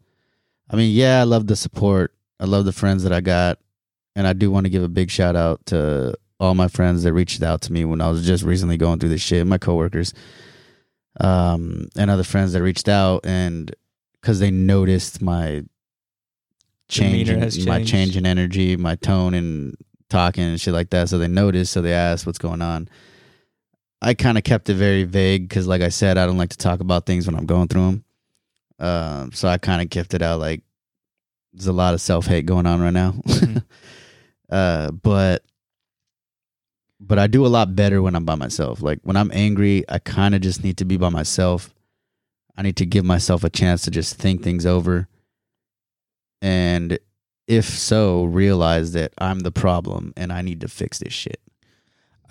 I mean, yeah, I love the support. I love the friends that I got and I do want to give a big shout out to all my friends that reached out to me when I was just recently going through this shit, my coworkers um, and other friends that reached out and because they noticed my change, in, my change in energy, my tone and talking and shit like that. So they noticed, so they asked what's going on. I kind of kept it very vague because, like I said, I don't like to talk about things when I'm going through them. Um, so I kind of kept it out like there's a lot of self hate going on right now. Mhm. uh, but but I do a lot better when I'm by myself. Like when I'm angry, I kind of just need to be by myself. I need to give myself a chance to just think things over. And if so, realize that I'm the problem and I need to fix this shit.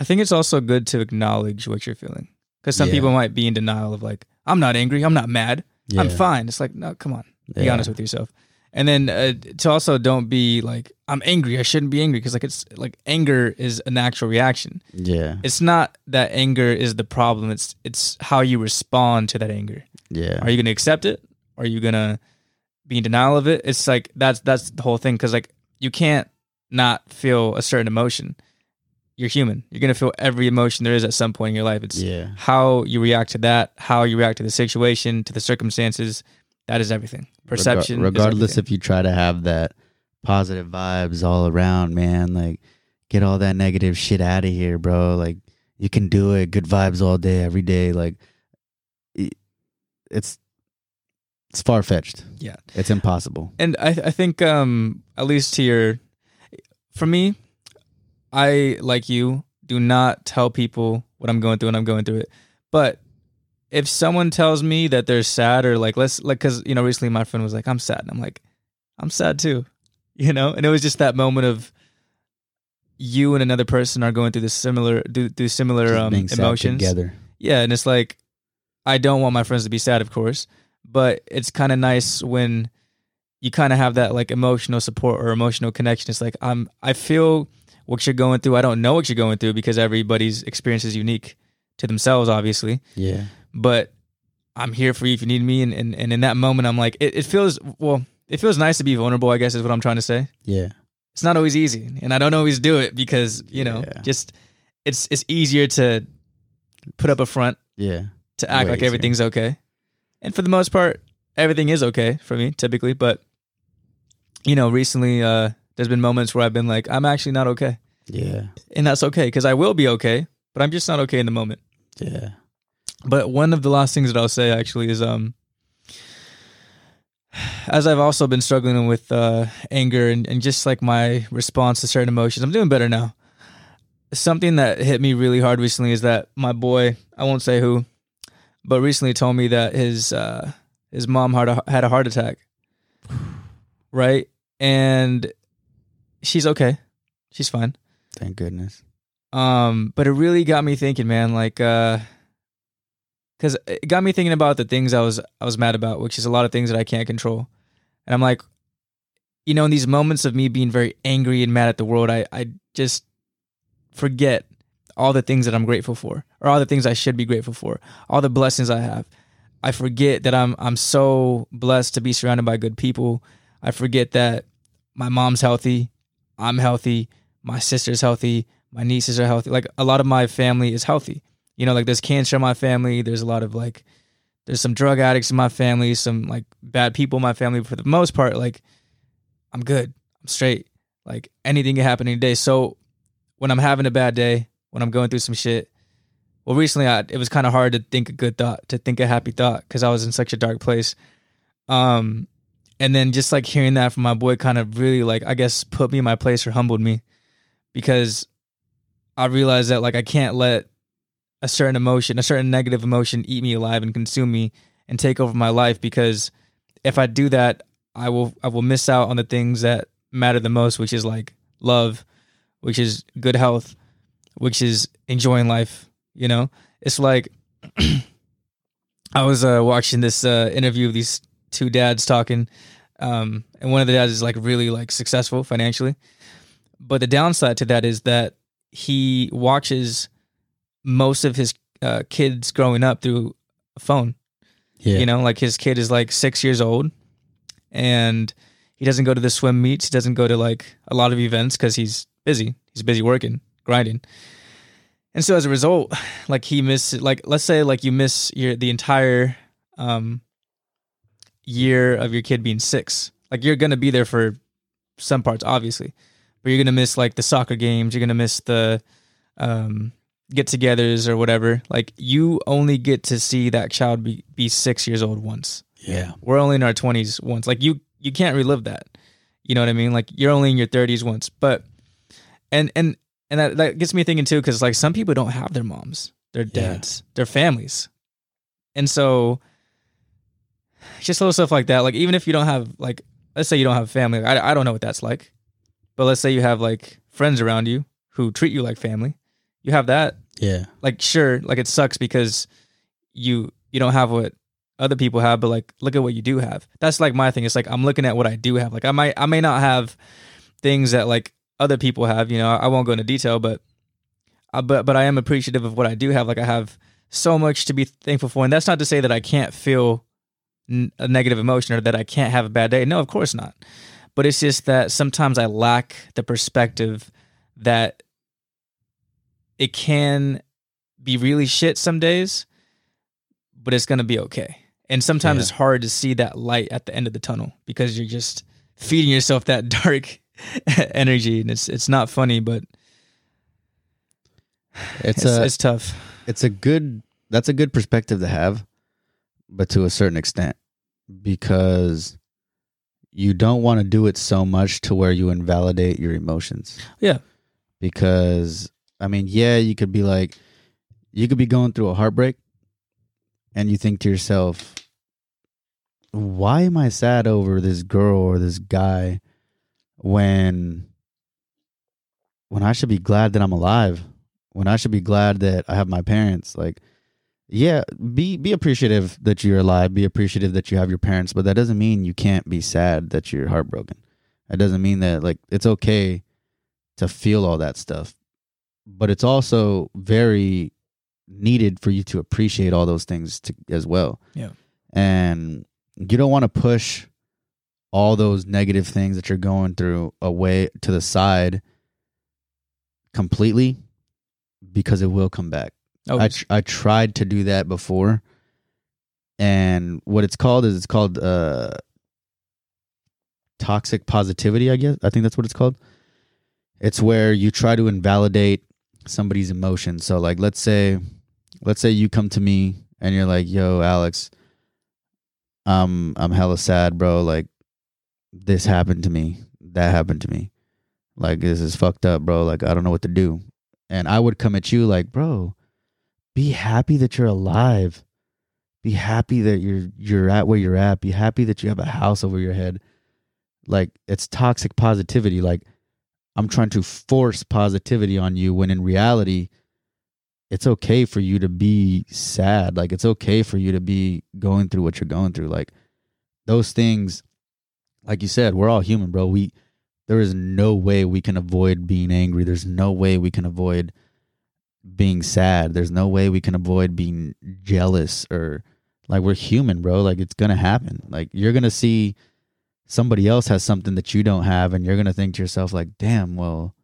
I think it's also good to acknowledge what you're feeling because some Yeah. people might be in denial of like, I'm not angry, I'm not mad, I'm fine. It's like, no, come on, be Yeah. honest with yourself. And then uh, to also don't be like, I'm angry, I shouldn't be angry because like it's like anger is a natural reaction. Yeah. It's not that anger is the problem. It's it's how you respond to that anger. Yeah. Are you going to accept it? Are you going to be in denial of it? It's like that's that's the whole thing because like you can't not feel a certain emotion. You're human. You're to feel every emotion there is at some point in your life. It's Yeah. how you react to that, how you react to the situation, to the circumstances. That is everything. Perception. Regar- regardless everything. if you try to have that positive vibes all around, man, like get all that negative shit out of here, bro. Like you can do it. Good vibes all day, every day. Like it's it's far fetched. Yeah. It's impossible. and I, I think um at least to your for me i like you do not tell people what i'm going through and i'm going through it but if someone tells me that they're sad or like let's like because you know recently my friend was like i'm sad and i'm like i'm sad too you know and it was just that moment of you and another person are going through this similar do through similar um emotions together. yeah, and it's like I don't want my friends to be sad, of course, but it's kind of nice when you kind of have that like emotional support or emotional connection. It's like I'm I feel what you're going through. I don't know what you're going through because everybody's experience is unique to themselves, obviously. Yeah. But I'm here for you if you need me. And and, and in that moment, I'm like, it, it feels well. It feels nice to be vulnerable. I guess is what I'm trying to say. Yeah. It's not always easy, and I don't always do it because you know, Yeah. just it's it's easier to put up a front Yeah. to act Way like easier. everything's okay. And for the most part, everything is okay for me typically, but you know, recently uh there's been moments where I've been like I'm actually not okay. Yeah. And that's okay cuz I will be okay, but I'm just not okay in the moment. Yeah. But one of the last things that I'll say actually is um as I've also been struggling with uh anger and, and just like my response to certain emotions, I'm doing better now. Something that hit me really hard recently is that my boy, I won't say who, but recently told me that his uh his mom had a, had a heart attack. Right? And she's okay. She's fine. Thank goodness. Um, but it really got me thinking, man. Like, uh, because it got me thinking about the things I was I was mad about, which is a lot of things that I can't control. And I'm like, you know, in these moments of me being very angry and mad at the world, I I just forget all the things that I'm grateful for, or all the things I should be grateful for, all the blessings I have. I forget that I'm I'm so blessed to be surrounded by good people. I forget that my mom's healthy, I'm healthy, my sister's healthy, my nieces are healthy. Like a lot of my family is healthy. You know, like there's cancer in my family. There's a lot of like, there's some drug addicts in my family, some like bad people in my family. But for the most part, like, I'm good. I'm straight. Like anything can happen any day. So when I'm having a bad day, when I'm going through some shit, well, recently I, it was kind of hard to think a good thought, to think a happy thought, because I was in such a dark place. Um, and then just like hearing that from my boy, kind of really like I guess put me in my place or humbled me, because I realized that like I can't let a certain emotion, a certain negative emotion eat me alive and consume me and take over my life because if I do that, I will I will miss out on the things that matter the most, which is like love, which is good health, which is enjoying life, you know? It's like I was uh, watching this uh, interview of these two dads talking um, and one of the dads is like really like successful financially. But the downside to that is that he watches most of his uh, kids growing up through a phone. Yeah. You know, like his kid is like six years old, and he doesn't go to the swim meets. He doesn't go to like a lot of events because he's busy. He's busy working, grinding. And so as a result, like he miss like let's say like you miss your the entire um year of your kid being six. Like you're gonna be there for some parts, obviously, but you're gonna miss like the soccer games. You're gonna miss the um get-togethers or whatever, like you only get to see that child be, be six years old once. Yeah. We're only in our twenties once. Like you, you can't relive that. You know what I mean? Like you're only in your thirties once. But and and and that, that gets me thinking too, because like some people don't have their moms, their Yeah. dads, their families, and so just little stuff like that. Like even if you don't have like, let's say you don't have family, I I don't know what that's like, but let's say you have like friends around you who treat you like family. You have that Yeah. like sure like it sucks because you you don't have what other people have but like look at what you do have that's like my thing it's like i'm looking at what i do have like i might i may not have things that like other people have you know i won't go into detail but uh, but but i am appreciative of what i do have like i have so much to be thankful for and that's not to say that i can't feel n- a negative emotion or that i can't have a bad day no of course not but it's just that sometimes i lack the perspective that it can be really shit some days, but it's gonna be okay. And sometimes Yeah. it's hard to see that light at the end of the tunnel because you're just feeding yourself that dark energy, and it's it's not funny, but It's, it's a it's tough. it's a good that's a good perspective to have, but to a certain extent. Because you don't want to do it so much to where you invalidate your emotions. Yeah. Because I mean, yeah, you could be like you could be going through a heartbreak and you think to yourself, why am I sad over this girl or this guy when when I should be glad that I'm alive? When I should be glad that I have my parents? Like yeah, be be appreciative that you're alive, be appreciative that you have your parents, but that doesn't mean you can't be sad that you're heartbroken. That doesn't mean that like it's okay to feel all that stuff. But it's also very needed for you to appreciate all those things to, as well. Yeah. And you don't want to push all those negative things that you're going through away to the side completely because it will come back. Oh, I tr- I tried to do that before, and what it's called is it's called uh, toxic positivity. I guess I think that's what it's called. It's where you try to invalidate somebody's emotions. So, like, let's say, let's say you come to me and you're like, "Yo, Alex, I'm I'm hella sad, bro. Like, this happened to me. That happened to me. Like, this is fucked up, bro. Like, I don't know what to do." And I would come at you like, "Bro." be happy that you're alive be happy that you're you're at where you're at be happy that you have a house over your head like it's toxic positivity like i'm trying to force positivity on you when in reality it's okay for you to be sad like it's okay for you to be going through what you're going through like those things like you said we're all human bro we there is no way we can avoid being angry there's no way we can avoid being sad. There's no way we can avoid being jealous or like we're human, bro. Like it's gonna happen. Like you're gonna see somebody else has something that you don't have, and you're gonna think to yourself, like, damn, well,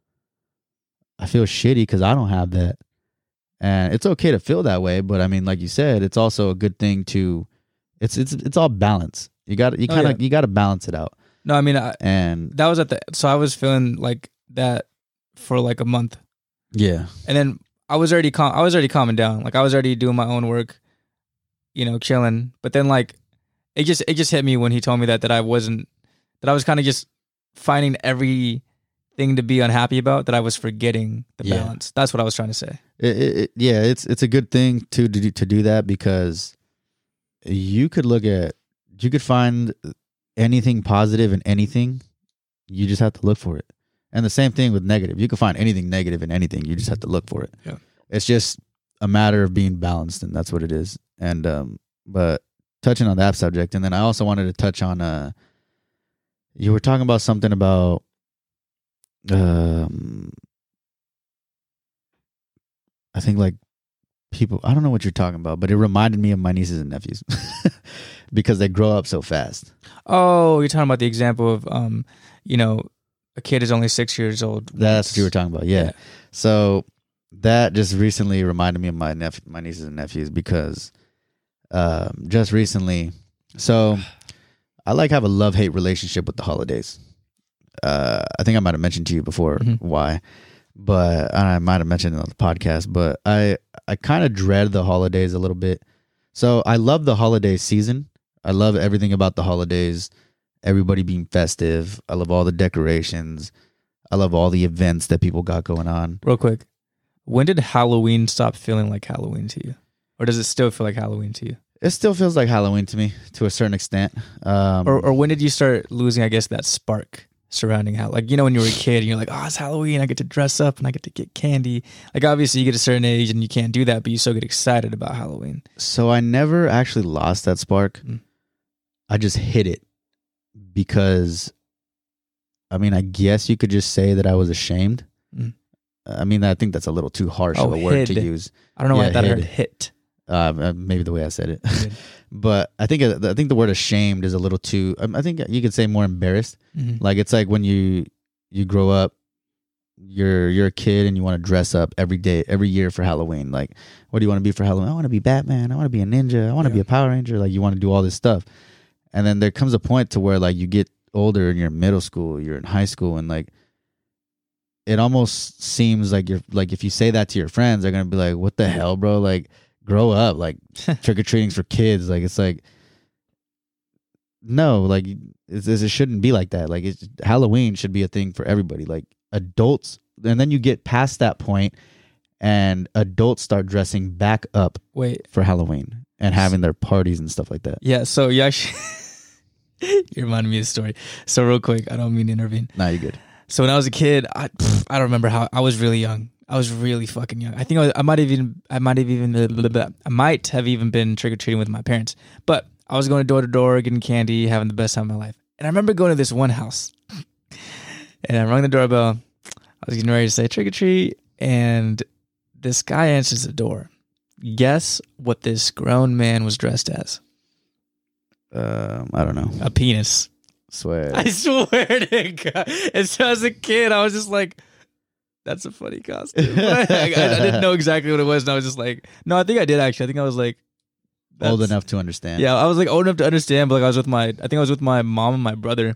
I feel shitty because I don't have that. And it's okay to feel that way, but I mean, like you said, it's also a good thing to it's it's it's all balance. You got you Oh, kind of yeah. you got to balance it out. no, I mean I, And that was at the so I was feeling like that for like a month, yeah, and then I was already calm. I was already calming down. Like I was already doing my own work, you know, chilling. But then like it just it just hit me when he told me that that I wasn't that I was kind of just finding everything to be unhappy about that I was forgetting the Yeah. balance. That's what I was trying to say. it, it, it- yeah, it's it's a good thing to to do, to do that because you could look at you could find anything positive in anything. You just have to look for it. And the same thing with negative. You can find anything negative in anything. You just have to look for it. Yeah. It's just a matter of being balanced, and that's what it is. And um, but touching on that subject, and then I also wanted to touch on uh, you were talking about something about um, I think like people. I don't know what you're talking about, but it reminded me of my nieces and nephews because they grow up so fast. Oh, you're talking about the example of um, you know, a kid is only six years old. That's what you were talking about. Yeah. Yeah. So that just recently reminded me of my nephew, my nieces and nephews because um, just recently. So I like have a love hate relationship with the holidays. Uh, I think I might have mentioned to you before Mhm. why. But I might have mentioned it on the podcast. But I I kind of dread the holidays a little bit. So I love the holiday season. I love everything about the holidays. Everybody being festive. I love all the decorations. I love all the events that people got going on. Real quick, when did Halloween stop feeling like Halloween to you, or does it still feel like Halloween to you? It still feels like Halloween to me to a certain extent. Um, Or or when did you start losing, I guess, that spark surrounding how, like you know, when you were a kid, and you're like, oh, it's Halloween, I get to dress up and I get to get candy. Like obviously, you get a certain age and you can't do that, but you still get excited about Halloween. So I never actually lost that spark. Mm. I just hid it because I mean, I guess you could just say that I was ashamed. Mm. I mean, I think that's a little too harsh Oh, of a word to use. I don't know why I thought I heard hit. Uh, uh, maybe the way I said it, but I think I think the word ashamed is a little too. um, I think you could say more embarrassed. Mhm. Like it's like when you you grow up, you're you're a kid and you want to dress up every day, every year for Halloween. Like, what do you want to be for Halloween? I want to be Batman. I want to be a ninja. I want to be a Power Ranger. Like you want to do all this stuff, and then there comes a point to where like you get older and you're in middle school, you're in high school, and like it almost seems like you're like if you say that to your friends, they're gonna be like, "What the hell, bro? Like, grow up. Like, trick or treating's for kids. Like, it's like." No, like it's, it's- it shouldn't be like that. Like it's Halloween should be a thing for everybody. Like adults, and then you get past that point, and adults start dressing back up Wait, for Halloween and having their parties and stuff like that. yeah. So you actually, you reminded me of a story. So real quick, I don't mean to intervene. Now you're good. So when I was a kid, I pff, I don't remember how I was really young. I was really fucking young. I think I, was, I might have even I might have even blah, blah, blah. I might have even been trick or treating with my parents. But I was going door to door, getting candy, having the best time of my life. And I remember going to this one house, and I rang the doorbell. I was getting ready to say trick or treat, and this guy answers the door. Guess what this grown man was dressed as? Um, I don't know. A penis. Swear. I swear to God. And so as a kid, I was just like, that's a funny costume. I, I- didn't know exactly what it was. And I was just like, no, I think I did actually. I think I was like, Old enough to understand. Yeah, I was like old enough to understand, but like I was with my, I think I was with my mom and my brother.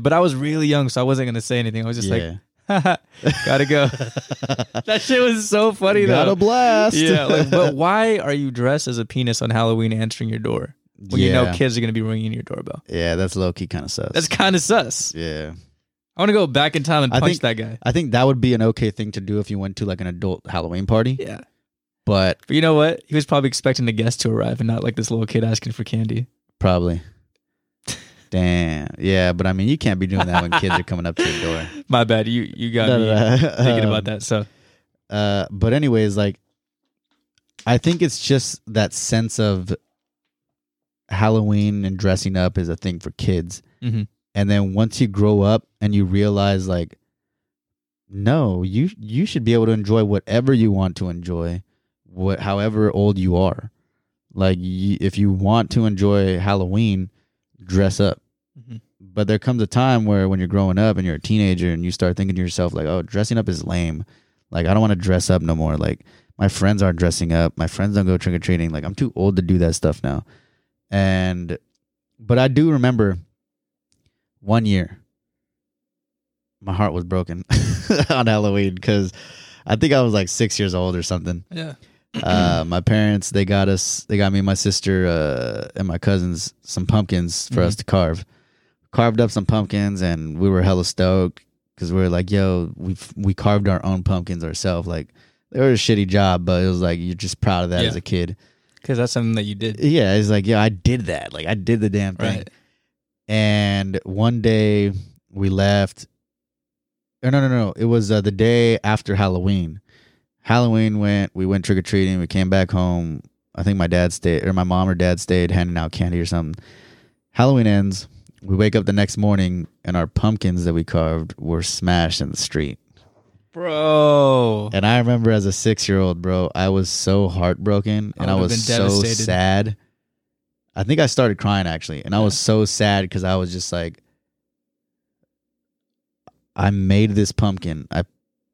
But I was really young, so I wasn't going to say anything. I was just yeah. like, gotta go. that shit was so funny Got though. a blast. yeah, like, but why are you dressed as a penis on Halloween answering your door when you know kids are going to be ringing your doorbell? Yeah, that's low key kind of sus. That's kind of sus. yeah. I want to go back in time and I punch think- that guy. I think that would be an okay thing to do if you went to like an adult Halloween party. Yeah. But But you know what? He was probably expecting the guest to arrive and not like this little kid asking for candy. probably. Damn. Yeah, but I mean, you can't be doing that when kids are coming up to your door. My bad. You you got No, me no, no. thinking Um, about that. So Uh, but anyways, like, I think it's just that sense of Halloween and dressing up is a thing for kids, mhm. And then once you grow up and you realize, like, no, you you should be able to enjoy whatever you want to enjoy, what however old you are. Like, if you want to enjoy Halloween, dress up. Mhm. But there comes a time where when you're growing up and you're a teenager and you start thinking to yourself like, "Oh, dressing up is lame. Like I don't want to dress up no more. Like my friends aren't dressing up. My friends don't go trick or treating. Like I'm too old to do that stuff now." And but I do remember one year my heart was broken on Halloween cuz I think I was like 6 years old or something yeah. uh, my parents they got us they got me and my sister uh, and my cousins some pumpkins for us to carve carved up some pumpkins and we were hella stoked because we were like yo we we carved our own pumpkins ourselves like they were a shitty job but it was like you're just proud of that Yeah. as a kid Because that's something that you did. yeah it's like yeah i did that like i did the damn thing Right. And one day we left or no no no it was uh, the day after halloween. Halloween went we went trick-or-treating we came back home. I think my dad stayed or my mom or dad stayed handing out candy or something. Halloween ends. We wake up the next morning and our pumpkins that we carved were smashed in the street. Bro. and i remember as a six-year-old bro i was so heartbroken and i was so sad i think i started crying actually and i was so sad because i was just like I made this pumpkin. I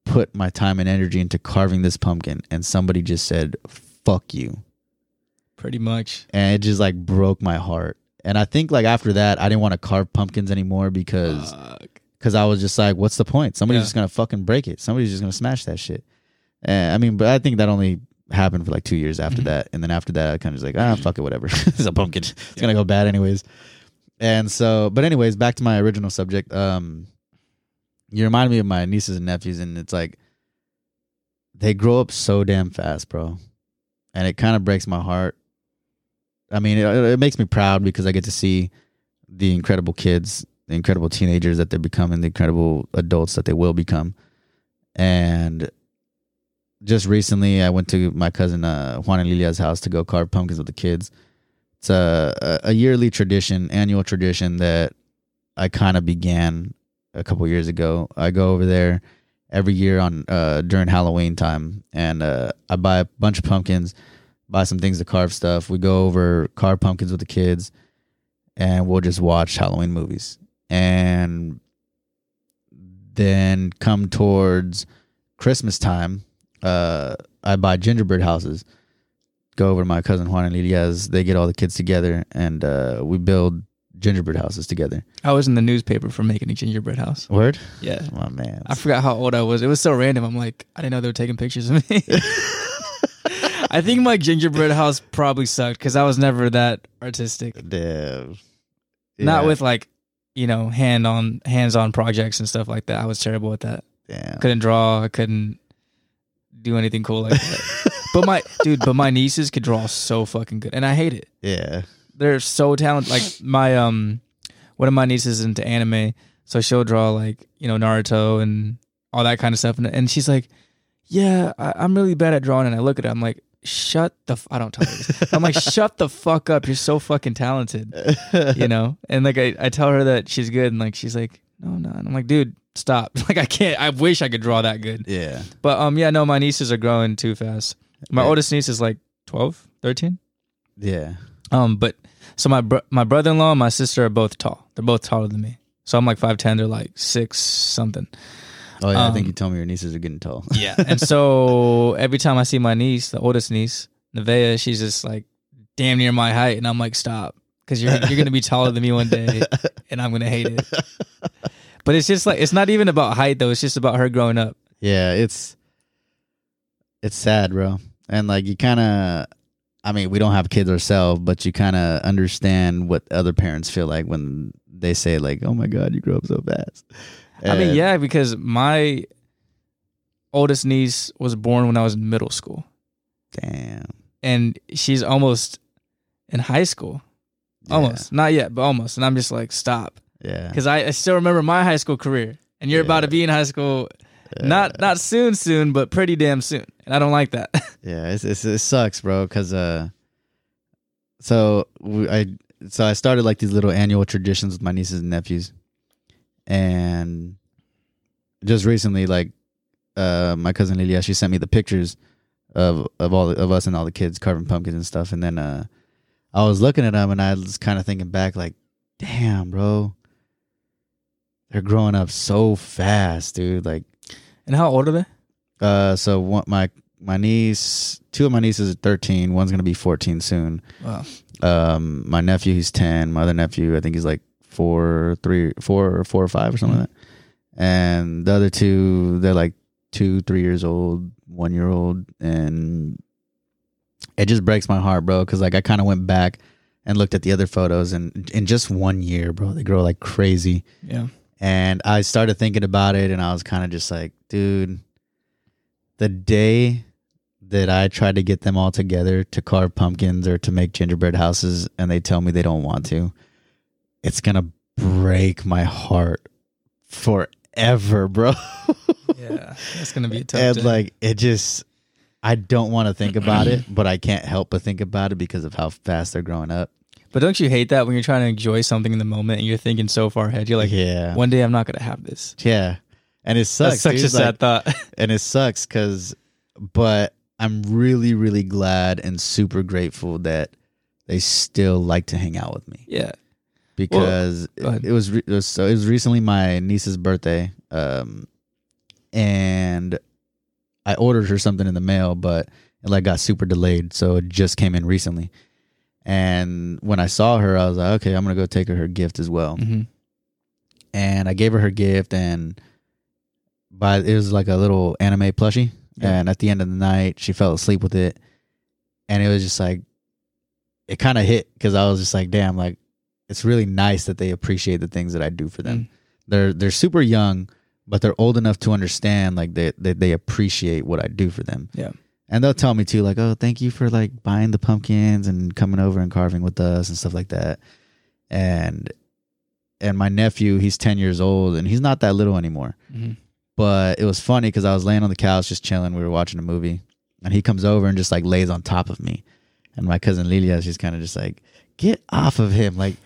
put my time and energy into carving this pumpkin, and somebody just said, fuck you. Pretty much. And it just like broke my heart. And I think like after that, I didn't want to carve pumpkins anymore because because I was just like, what's the point? Somebody's Yeah. just gonna fucking break it. Somebody's just gonna smash that shit. And I mean, but I think that only happened for like two years after Mhm. that, and then after that, I kind of was like, ah, fuck it, whatever. it's a pumpkin. It's gonna go bad anyways. And so, but anyways, back to my original subject. Um, you remind me of my nieces and nephews, and it's like they grow up so damn fast, bro, and it kind of breaks my heart. I mean, it, it makes me proud because I get to see the incredible kids, the incredible teenagers that they're becoming, the incredible adults that they will become. And just recently, I went to my cousin uh, Juan and Lilia's house to go carve pumpkins with the kids. It's a, a, yearly tradition, annual tradition that I kind of began a couple years ago. I go over there every year on uh, during Halloween time, and uh, I buy a bunch of pumpkins, buy some things to carve stuff. We go over carve pumpkins with the kids, and we'll just watch Halloween movies. And then come towards Christmas time, uh, I buy gingerbread houses. Go over to my cousin Juan and Lilia's. They get all the kids together, and uh, we build gingerbread houses together. I was in the newspaper for making a gingerbread house. Word, Yeah. my man. I forgot how old I was. It was so random. I'm like, I didn't know they were taking pictures of me. I think my gingerbread house probably sucked because I was never that artistic. Damn. Not with like, you know, hand on hands on projects and stuff like that. I was terrible at that. damn. Couldn't draw. I couldn't do anything cool like that. but my dude, but my nieces could draw so fucking good, and I hate it. Yeah, They're so talented. Like my um, one of my nieces is into anime, so she'll draw like you know Naruto and all that kind of stuff, and, and she's like, "Yeah, I, I'm really bad at drawing." And I look at her, I'm like, "Shut the," f-. I don't tell her this. I'm like, "Shut the fuck up! You're so fucking talented." you know and like I, I tell her that she's good and like she's like no no and i'm like dude stop. Like i can't i wish i could draw that good. Yeah. but um yeah no my nieces are growing too fast. My Yeah. oldest niece is like 12 13 Yeah. um but so my bro- my brother-in-law and my sister are both tall. They're both taller than me. So i'm like 5'10 they're like six something. Oh yeah, I think Um, you told me your nieces are getting tall. yeah and so every time i see my niece the oldest niece Nevaeh, she's just like damn near my height. And i'm like stop. Because you're, you're gonna be taller than me one day and i'm gonna hate it but it's just like it's not even about height though it's just about her growing up Yeah, it's it's sad, bro. And like you kind of I mean, we don't have kids ourselves, but you kind of understand what other parents feel like when they say like, "Oh my god, you grew up so fast." i mean yeah because my oldest niece was born when i was in middle school Damn. and she's almost in high school Yeah. almost not yet but almost and i'm just like stop Yeah. because I, I still remember my high school career and you're about to be in high school not not soon soon but pretty damn soon and i don't like that Yeah, it's, it's it sucks, bro. Cause uh, so I so I started like these little annual traditions with my nieces and nephews, and just recently, like, uh, my cousin Lilia, she sent me the pictures of of all of us and all the kids carving pumpkins and stuff, and then uh, I was looking at them and I was kind of thinking back, like, damn, bro, they're growing up so fast, dude. Like. and how old are they Uh, so one, my my niece, two of my nieces are thirteen. One's gonna be fourteen soon. wow Um, my nephew, he's ten. My other nephew, I think he's like four, three, four, or four or five or something like that. And the other two, they're like two, three years old, one year old, and it just breaks my heart, bro. Because like I kind of went back and looked at the other photos, and in just one year, bro, they grow like crazy. yeah And I started thinking about it, and I was kind of just like, dude, the day that I tried to get them all together to carve pumpkins or to make gingerbread houses, and they tell me they don't want to, it's gonna break my heart forever, bro. yeah that's gonna be a tough and day. like, it just, I don't want to think about it, but I can't help but think about it because of how fast they're growing up. But don't you hate that when you're trying to enjoy something in the moment and you're thinking so far ahead? You're like, yeah, one day I'm not gonna have this. yeah, and it sucks. That's such dude. a sad Like, thought. and it sucks because but i'm really really glad and super grateful that they still like to hang out with me yeah. because ahead. it, it was re- it was so it was recently my niece's birthday um and i ordered her something in the mail but it like got super delayed so it just came in recently and when i saw her i was like okay i'm gonna go take her her gift as well hmm and I gave her her gift, and by it was like a little anime plushie, Yeah. and at the end of the night, she fell asleep with it, and it was just like it kind of hit because I was just like, damn, like it's really nice that they appreciate the things that I do for them. Mm. They're they're super young, but they're old enough to understand like they, they they appreciate what I do for them. Yeah. And they'll tell me too, like, oh, thank you for like buying the pumpkins and coming over and carving with us and stuff like that. And and my nephew, he's ten years old and he's not that little anymore. Mhm. But it was funny because I was laying on the couch just chilling. We were watching a movie, and he comes over and just like lays on top of me. And my cousin Lilia, she's kind of just like, get off of him. Like,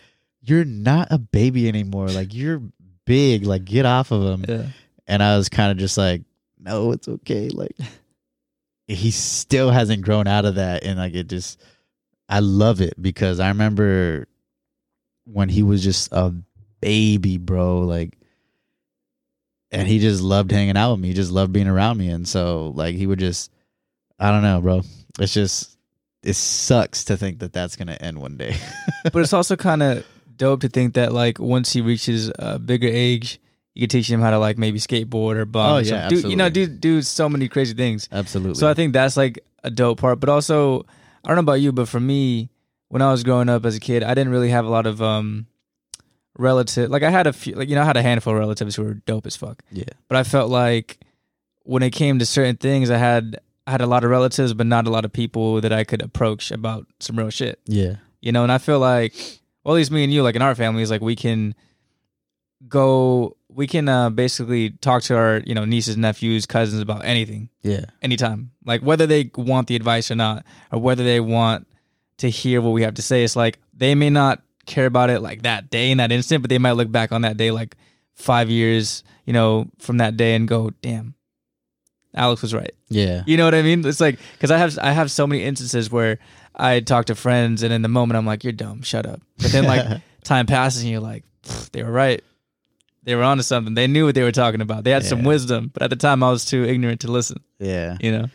you're not a baby anymore. Like, you're big. Like, get off of him. Yeah. And I was kind of just like, no, it's okay. Like, he still hasn't grown out of that. And like, it just, I love it because I remember when he was just a baby, bro. Like, and he just loved hanging out with me. He just loved being around me. And so, like, he would just, I don't know, bro. It's just, it sucks to think that that's going to end one day. but it's also kind of dope to think that like once he reaches a bigger age, you can teach him how to like maybe skateboard or bump. Oh, or yeah, do you know, do do so many crazy things. Absolutely. So I think that's like a dope part. But also, I don't know about you, but for me, when I was growing up as a kid, I didn't really have a lot of um relative. Like I had a few, like you know, I had a handful of relatives who were dope as fuck. yeah. But I felt like when it came to certain things, I had I had a lot of relatives, but not a lot of people that I could approach about some real shit. Yeah. You know, and I feel like, well, at least me and you, like in our family, is like we can go, we can uh, basically talk to our, you know, nieces, nephews, cousins about anything, Yeah. anytime. Like whether they want the advice or not, or whether they want to hear what we have to say. It's like they may not care about it like that day in that instant, but they might look back on that day like five years, you know, from that day and go, damn, Alex was right. Yeah. You know what I mean? It's like because I have I have so many instances where I talk to friends and in the moment I'm like, "You're dumb, shut up." But then like time passes and you're like, "They were right. They were onto something. They knew what they were talking about. They had some wisdom." But at the time, I was too ignorant to listen. Yeah. You know?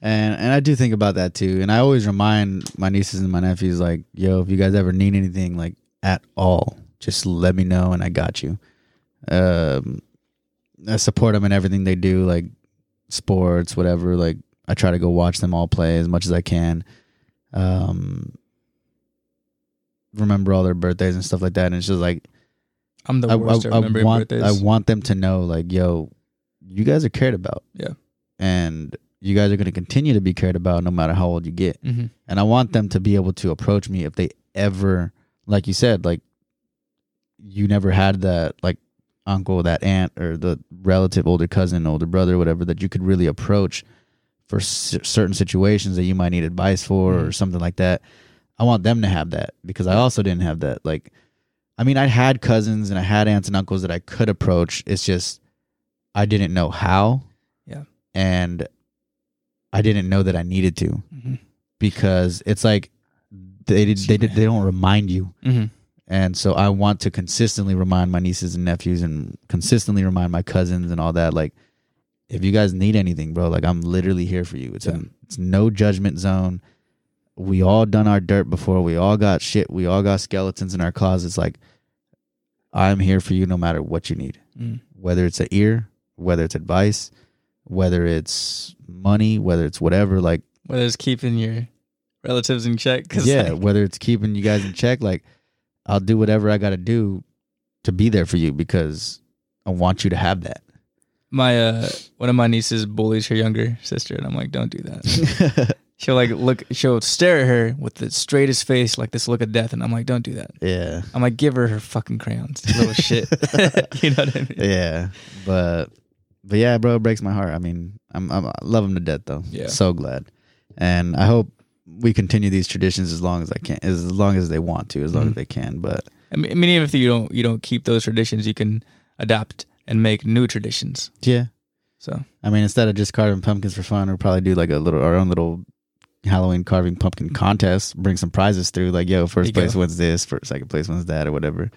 And and I do think about that too. And I always remind my nieces and my nephews like, yo, if you guys ever need anything like at all, just let me know and I got you. Um I support them in everything they do, like sports, whatever. Like I try to go watch them all play as much as I can. Um remember all their birthdays and stuff like that. And it's just like I'm the I, worst I- I want birthdays. I want them to know like, yo, you guys are cared about. Yeah. And you guys are going to continue to be cared about no matter how old you get. hmm And I want them to be able to approach me if they ever, like you said, like you never had that like uncle, that aunt, or the relative, older cousin, older brother, whatever that you could really approach for c- certain situations that you might need advice for or Mhm. something like that. I want them to have that because I also didn't have that. Like, I mean, I had cousins and I had aunts and uncles that I could approach. It's just I didn't know how. Yeah. And I didn't know that I needed to hmm because it's like they did, they did, they don't remind you. hmm And so I want to consistently remind my nieces and nephews and consistently remind my cousins and all that like if you guys need anything, bro, like I'm literally here for you. It's Yeah. a, it's no judgment zone. We all done our dirt before. We all got shit. We all got skeletons in our closets like I'm here for you no matter what you need. mm Whether it's an ear, whether it's advice, whether it's money, whether it's whatever like Whether it's keeping your relatives in check. Yeah, like, whether it's keeping you guys in check, like I'll do whatever I got to do to be there for you because I want you to have that. my uh, one of my nieces bullies her younger sister, and I'm like, don't do that. She'll like look, she'll stare at her with the straightest face, like this look of death, and I'm like, don't do that. yeah, I'm like, give her her fucking crayons, little shit. you know what I mean? yeah, but but yeah, bro, it breaks my heart. I mean, I'm, I'm I love him to death though. Yeah. so glad, and I hope we continue these traditions as long as I can, as long as they want to, as long as Mhm. they can. But I mean, I mean, even if you don't, you don't keep those traditions, you can adapt and make new traditions. yeah, So I mean, instead of just carving pumpkins for fun, we'll probably do like a little our own little Halloween carving pumpkin contest. Bring some prizes through, like yo, first place go. wins this, first second place wins that, or whatever.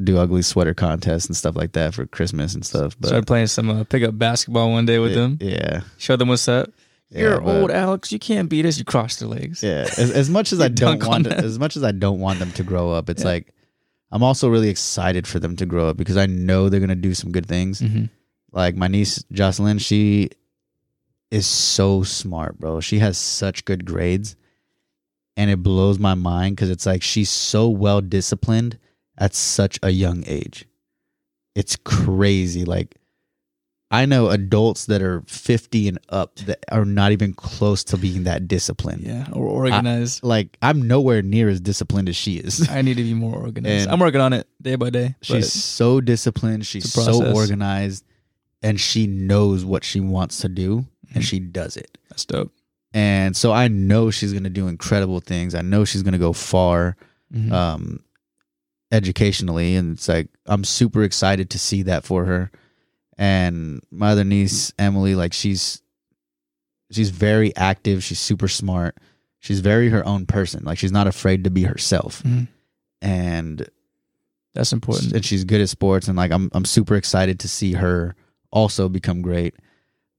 Do ugly sweater contests and stuff like that for Christmas and stuff. But start playing some uh, pick up basketball one day with them. yeah, Show them what's up. yeah, You're but- old, Alex. You can't beat us. You cross their legs. Yeah, as, as much as I don't want, on them. as much as I don't want them to grow up, it's Yeah. like I'm also really excited for them to grow up because I know they're gonna do some good things. Mm-hmm. Like my niece Jocelyn, she is so smart, bro. She has such good grades, and it blows my mind because it's like she's so well disciplined at such a young age. It's crazy. Like I know adults that are 50 and up that are not even close to being that disciplined. Yeah, or organized. Like I'm nowhere near as disciplined as she is. I, need to be more organized. And- I'm working on it day by day. She's so disciplined. She's so organized, and she knows what she wants to do, and Mhm. she does it. that's dope. And so I know she's gonna do incredible things. I know she's gonna go far, Mhm. um, educationally, and it's like I'm super excited to see that for her. And my other niece Emily, like she's she's very active. She's super smart. She's very her own person. Like she's not afraid to be herself. Mhm. And that's important. and she's good at sports and like I'm I'm super excited to see her also become great.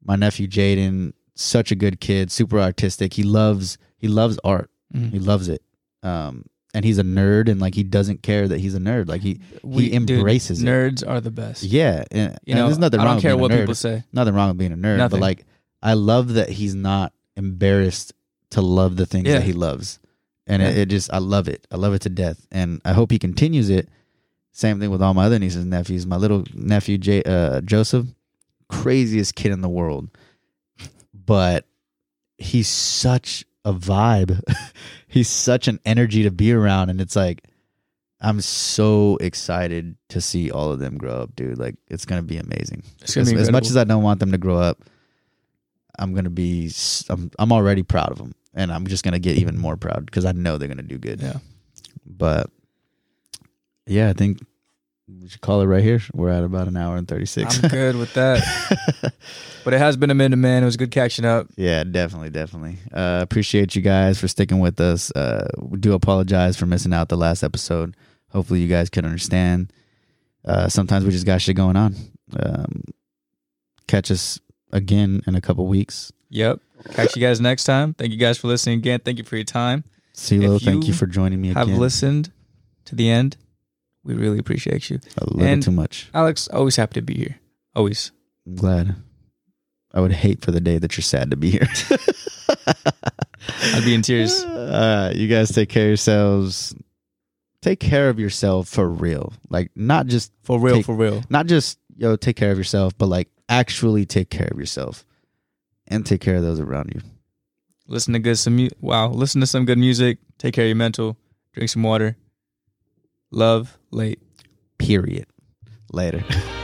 My nephew Jaden, such a good kid, super artistic. He loves he loves art. Mhm. He loves it. Um and he's a nerd and like he doesn't care that he's a nerd. Like he We- embraces it. Nerds are the best. yeah, and, You know, there's nothing I wrong don't care what people say. Nothing wrong with being a nerd, Nothing. but like I love that he's not embarrassed to love the things Yeah. that he loves. And it, Yeah. it just I love it. I love it to death. And I hope he continues it. Same thing with all my other nieces and nephews. My little nephew J, uh, Joseph, craziest kid in the world. But he's such a vibe. he's such an energy to be around and it's like I'm so excited to see all of them grow up, dude. Like it's going to be amazing It's gonna as, be as much as I don't want them to grow up, I'm gonna be. s- I'm I'm already proud of them, and I'm just gonna get even more proud because I know they're gonna do good. Yeah. But yeah, I think we should call it right here. We're at about an hour and thirty six. I'm good with that. But it has been a minute, man. It was good catching up. yeah, definitely, definitely. Uh, appreciate you guys for sticking with us. Uh, we do apologize for missing out the last episode. Hopefully, you guys can understand. Uh, sometimes we just got shit going on. Um, catch us again in a couple weeks. Yep. Catch you guys next time. Thank you guys for listening again. Thank you for your time. CeeLo, thank you you for joining me Have again. listened to the end. We really appreciate you. a little and- too much. Alex, always happy to be here. Always. I'm glad. I would hate for the day that you're sad to be here. I'd be in tears. Uh, you guys take care of yourselves. Take care of yourself for real. Like not just For real, Take- for real. not just yo take care of yourself, but like actually take care of yourself and take care of those around you. Listen to good some mu- wow. Listen to some good music. Take care of your mental. Drink some water. Love late. Period. Later.